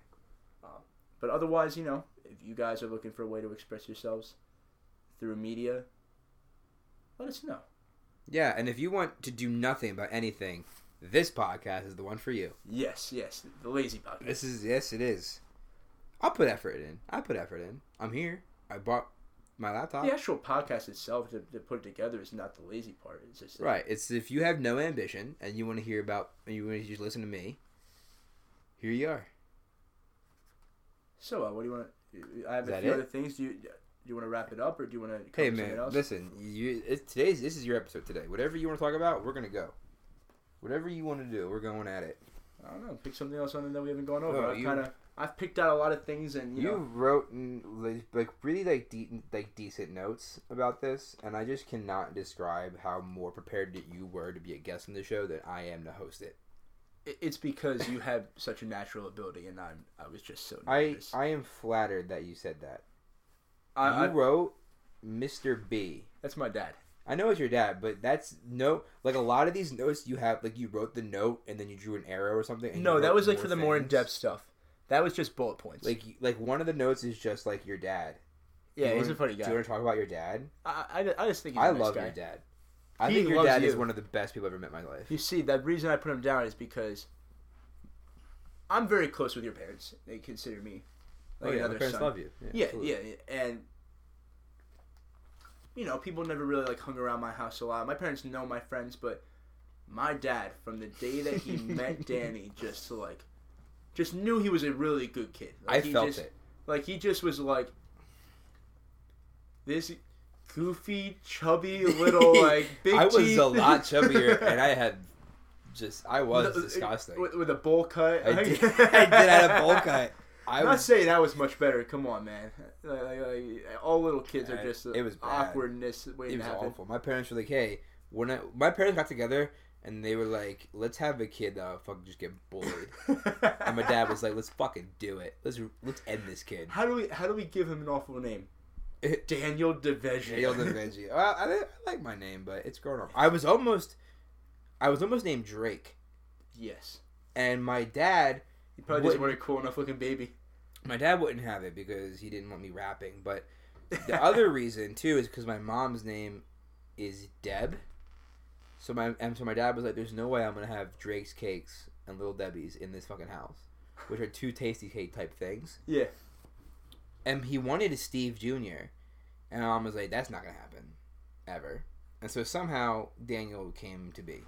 Um, but otherwise, you know, if you guys are looking for a way to express yourselves through media, let us know. Yeah, and if you want to do nothing about anything, this podcast is the one for you. Yes, yes, the lazy podcast. This is yes, it is. I'll put effort in. I put effort in. I'm here. I bought my laptop. The actual podcast itself to, to put it together is not the lazy part. It's just Right. It's if you have no ambition and you want to hear about and you want to just listen to me. Here you are. So, uh, what do you want to? I have Is a few it? other things. Do you do you want to wrap it up, or do you want to? Hey man, else? listen. You it's today's this is your episode today. Whatever you want to talk about, we're gonna go. Whatever you want to do, we're going at it. I don't know. Pick something else on it that we haven't gone over. Oh, I've kind of I've picked out a lot of things, and you, You, know, wrote like, like really like de- like decent notes about this, and I just cannot describe how more prepared you were to be a guest on the show than I am to host it. It- it's because you have such a natural ability, and I'm I was just so I nervous. I am flattered that you said that. I, you I, wrote Mr. B. that's my dad. I know it's your dad, but that's no like a lot of these notes you have like you wrote the note and then you drew an arrow or something. and No, that was like for the more in depth stuff. That was just bullet points. Like like one of the notes is just like your dad. yeah, you he's a wanna- funny Do you want to talk about your dad? I, I, I just think he's I a nice love guy. your dad. I think your dad is one of the best people I've ever met in my life. You see, the reason I put him down is because I'm very close with your parents. They consider me like oh yeah, another parents son. love you. Yeah, absolutely. yeah, yeah, and you know, people never really like hung around my house a lot. My parents know my friends, but my dad, from the day that he met Danny, just like, just knew he was a really good kid. Like, I he felt just, it. Like he just was like this goofy, chubby little like big. I was teeth. a lot chubbier, and I had just I was The- disgusting. with, with a bowl cut. I did, I did have a bowl cut. I I'm not was saying that was much better. Come on, man. Like, like, like, all little kids are just it was bad. awkwardness waiting it was to happen. awful. My parents were like, "Hey, when I, my parents got together and they were like, let's have a kid that fucking just get bullied." and my dad was like, "Let's fucking do it. Let's let's end this kid." How do we how do we give him an awful name? Daniel DeVeggie. Daniel. Well, I, I like my name, but it's grown up. I was almost, I was almost named Drake, Yes. and my dad, He probably doesn't want a cool enough looking baby. my dad wouldn't have it because he didn't want me rapping. But the other reason too is because my mom's name is Deb. So my and so my dad was like, "There's no way I'm gonna have Drake's cakes and Little Debbie's in this fucking house, which are two tasty cake type things." Yeah. And he wanted a Steve Jr. And mom was like, "That's not gonna happen, ever." And so somehow Daniel came to be.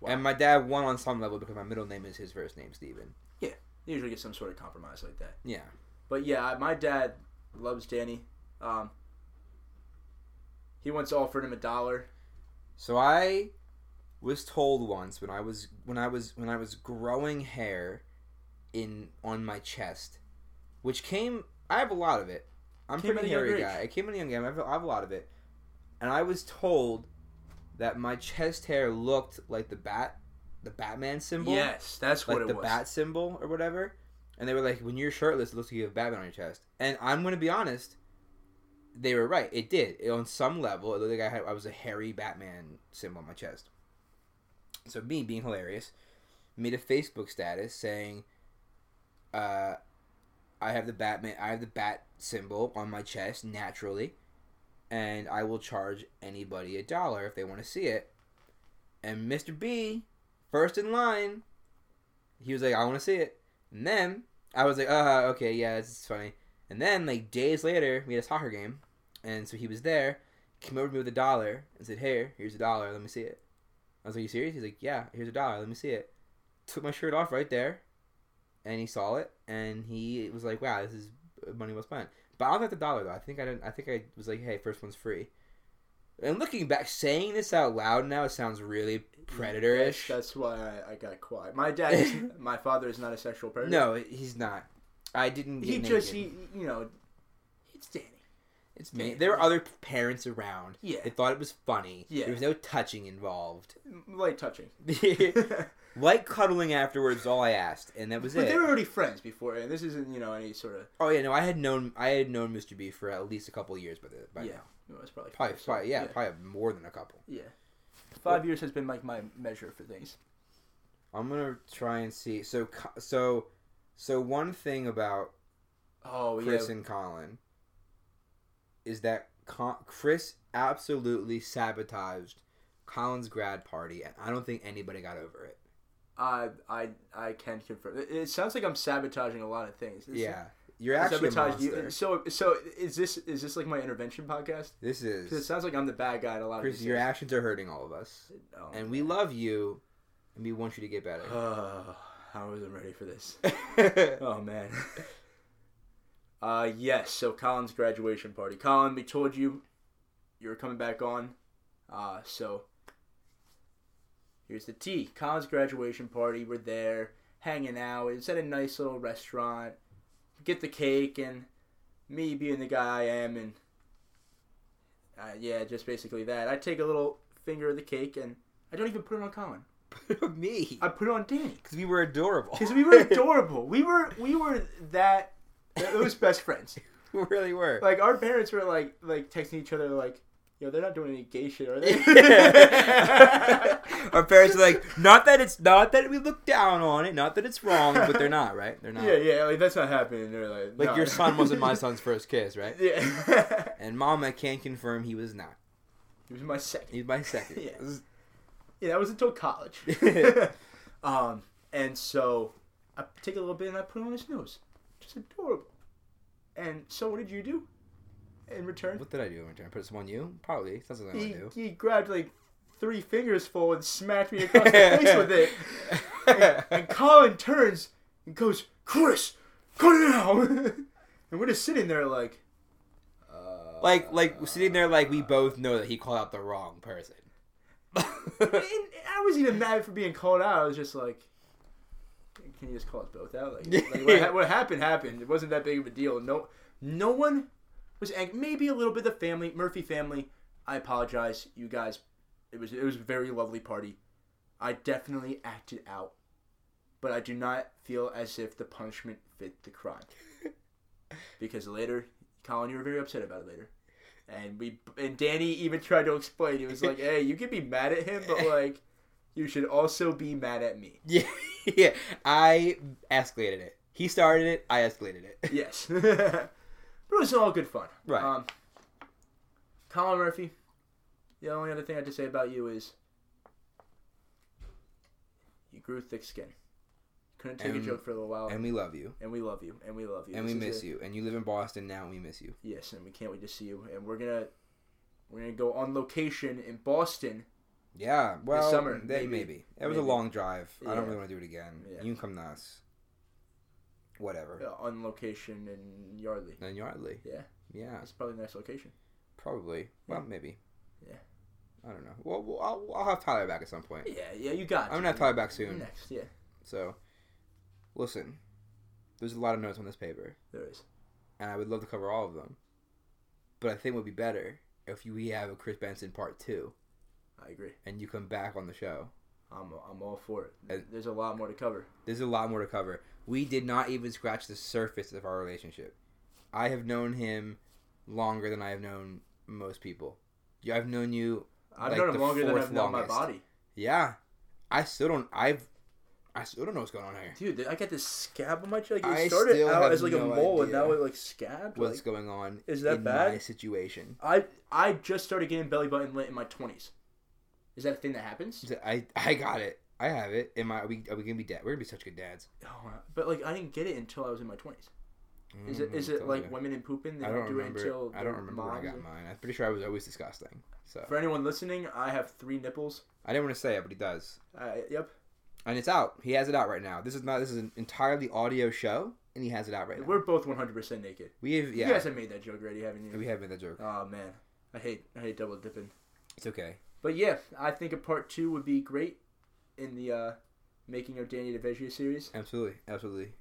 Wow. And my dad won on some level because my middle name is his first name, Steven. They usually get some sort of compromise like that. Yeah. But yeah, my dad loves Danny. Um, he once offered him a dollar. So I was told once when I was when I was when I was growing hair in on my chest, which came I have a lot of it. I'm Came pretty hairy guy. I came in a young game. I have, I have a lot of it, and I was told that my chest hair looked like the bat, the Batman symbol. Yes, that's like what it the was. bat symbol or whatever. And they were like, when you're shirtless, it looks like you have Batman on your chest. And I'm gonna be honest, they were right. It did. It- on some level, it looked like I had I was a hairy Batman symbol on my chest. So me being hilarious, made a Facebook status saying, uh, "I have the Batman. I have the bat symbol on my chest naturally, and I will charge anybody a dollar if they want to see it." And Mr. B, first in line, he was like, "I want to see it," and then I was like, "Uh, okay, yeah, it's funny." And then, like days later, we had a soccer game, and so he was there, came over to me with a dollar, and said, "Here, here's a dollar. Let me see it." I was like, "You serious?" He's like, "Yeah, here's a dollar. Let me see it." Took my shirt off right there, and he saw it, and he was like, "Wow, this is money well spent." But I don't think the dollar though. I think I didn't. I think I was like, "Hey, first one's free." And looking back, saying this out loud now, it sounds really predator-ish. That's, that's why I, I got quiet. My dad, is, my father is not a sexual predator. No, he's not. I didn't. He just he you know, it's Danny. It's me. There were other parents around. Yeah. They thought it was funny. Yeah. There was no touching involved. Light touching. Light cuddling afterwards all I asked, and that was it. But it. they were already friends before, and this isn't you know any sort of Oh yeah, no, I had known I had known Mr. B for at least a couple of years by, the, by yeah. now. It was probably Probably, five, probably yeah, probably more than a couple. yeah. Five years has been like my measure for things. I'm gonna try and see. So, so, so one thing about Oh Chris yeah. and Colin is that Con- Chris absolutely sabotaged Colin's grad party, and I don't think anybody got over it. I I I can confirm. It, it sounds like I'm sabotaging a lot of things. It's- Yeah, you're actually sabotage you. So so is this is this like my intervention podcast? This is. It sounds like I'm the bad guy in a lot of Chris. these Your things. actions are hurting all of us, Oh, and we love you, and we want you to get better. Oh, I wasn't ready for this. Oh man. Uh yes, so Colin's graduation party. Colin, we told you you were coming back on. Uh so here's the tea. Colin's graduation party. We're there, hanging out. It's at a nice little restaurant. Get the cake and me being the guy I am and uh, yeah, just basically that. I take a little finger of the cake and I don't even put it on Colin. Me, I put it on Danny. because we were adorable. Because we were adorable. we were we were that those best friends. we really were. Like our parents were like like texting each other like, yo, they're not doing any gay shit, are they? Our parents are like, not that it's not that we look down on it, not that it's wrong, but they're not, right? They're not. yeah, yeah, like that's not happening. They're like, Like no. your son wasn't my son's first kiss, right? Yeah, And Mama can confirm he was not. he was my second. He was my second. Yeah. Yeah, that was until college. um, and so I take a little bit and I put it on his nose, just adorable. And so, what did you do? In return, What did I do in return? Put some on you? Probably. Sounds like I he, would he grabbed like three fingers full and smacked me across the face with it. And, and Colin turns and goes, Chris, cut it out. and we're just sitting there like, uh, like, like sitting there, like we both know that he called out the wrong person. I wasn't even mad for being called out. I was just like, can you just call us both out? Like, like what, ha- what happened happened. It wasn't that big of a deal. No, no one was angry. Maybe a little bit of the family, Murphy family. I apologize, you guys. It was it was a very lovely party. I definitely acted out, but I do not feel as if the punishment fit the crime. because later, Colin, you were very upset about it later. And we and Danny even tried to explain. He was like, "Hey, you can be mad at him, but like, you should also be mad at me." Yeah, yeah. I escalated it. He started it. I escalated it. Yes, but it was all good fun. Right. Um, Colin Murphy. The only other thing I have to say about you is you grew thick skin. Couldn't take And- a joke for a little while, and, we love you. And we love you, and we love you, And This we miss a- you. And you live in Boston now, and we miss you. Yes, and we can't wait to see you. And we're gonna we're gonna go on location in Boston. Yeah, well, summer, that- maybe. maybe. It was a long drive. I don't really want to do it again. Yeah. You can come to us. Whatever. uh, on location in Yardley. Then Yardley. Yeah. Yeah, It's probably a nice location. probably. Well, maybe. Yeah. I don't know. Well, well I'll, I'll have Tyler back at some point. Yeah, yeah, you got. I'm gonna have Tyler back soon. Next, yeah, So, listen, there's a lot of notes on this paper, there is. and I would love to cover all of them. But I think it would be better if we have a Chris Benson part two, I agree. and you come back on the show. I'm I'm all for it. And- There's a lot more to cover. There's a lot more to cover. We did not even scratch the surface of our relationship. I have known him longer than I have known most people. I've known you. I've Like known him longer than I've known my body. Yeah, I still don't. I've. I still don't know what's going on here. Dude, I got this scab on my cheek. Like, I started out as like a mole, and now it like scabbed. What's Like, going on? Is that in bad? My situation. I I just started getting belly button lit in my twenties. Is that a thing that happens? I I got it. I have it. Am I? Are we, are we gonna be dad? We're gonna be such good dads. Oh, but like I didn't get it until I was in my twenties. Is it Mhm, it like you. women and pooping? They I don't, don't remember. it until I don't remember when I got mine. I'm pretty sure I was always disgusting. So For anyone listening, I have three nipples. I didn't want to say it, but he does, Uh, yep. and it's out. He has it out right now. This is not. This is an entirely audio show, and he has it out right now. We're both 100% naked. we have yeah. You guys have made that joke already, haven't you? we have made that joke. Oh man, I hate I hate double dipping. It's okay. But yeah, I think a part two would be great in the uh, making of Danny DeVeggia series. Absolutely, absolutely.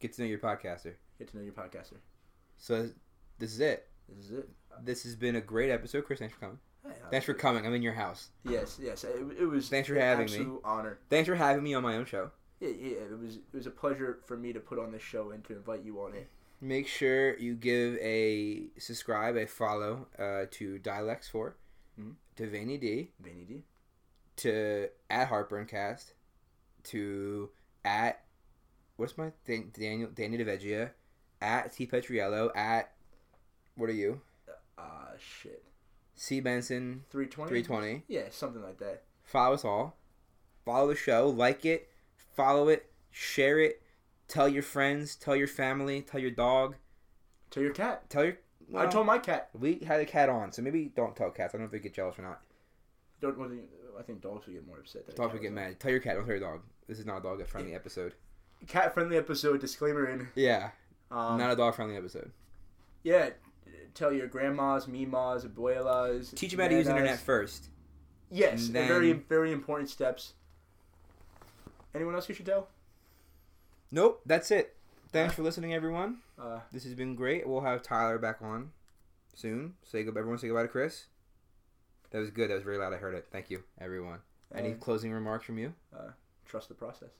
Get to know your podcaster. Get to know your podcaster. So this is it. This is it. This has been a great episode, Chris. Thanks for coming. Thanks for coming. I'm in your house. Yes, yes. It, it was. Thanks for an having me. Honor. Thanks for having me on my own show. Yeah, yeah. It was. It was a pleasure for me to put on this show and to invite you on it. Make sure you give a subscribe, a follow uh, to Dialects4, Mhm. to Vanny D, Vanny D. to at Heartburncast, to at what's my thing? Daniel Danny DeVeggia, at T Petriello, at what are you? Ah, shit. C Benson Three twenty. three twenty. Yeah, something like that. Follow us all. Follow the show. Like it. Follow it. Share it. Tell your friends. Tell your family. Tell your dog. Tell your cat. Tell your. I told my cat. we had a cat on, so maybe don't tell cats. I don't know if they get jealous or not. Don't. I think dogs would get more upset. Dogs would get mad. Tell your cat. Don't tell your dog. This is not a dog friendly episode. Cat friendly episode. Disclaimer in. Yeah, Um, not a dog friendly episode. yeah. Tell your grandmas, mimas, abuelas. Teach them how to use internet first. Yes, they're very very important steps. Anyone else you should tell? Nope, that's it. Thanks for listening, everyone. Uh, This has been great. We'll have Tyler back on soon. Say goodbye. Everyone say goodbye to Chris. That was good. That was very loud. I heard it. Thank you, everyone. Any and closing remarks from you? Uh, trust the process.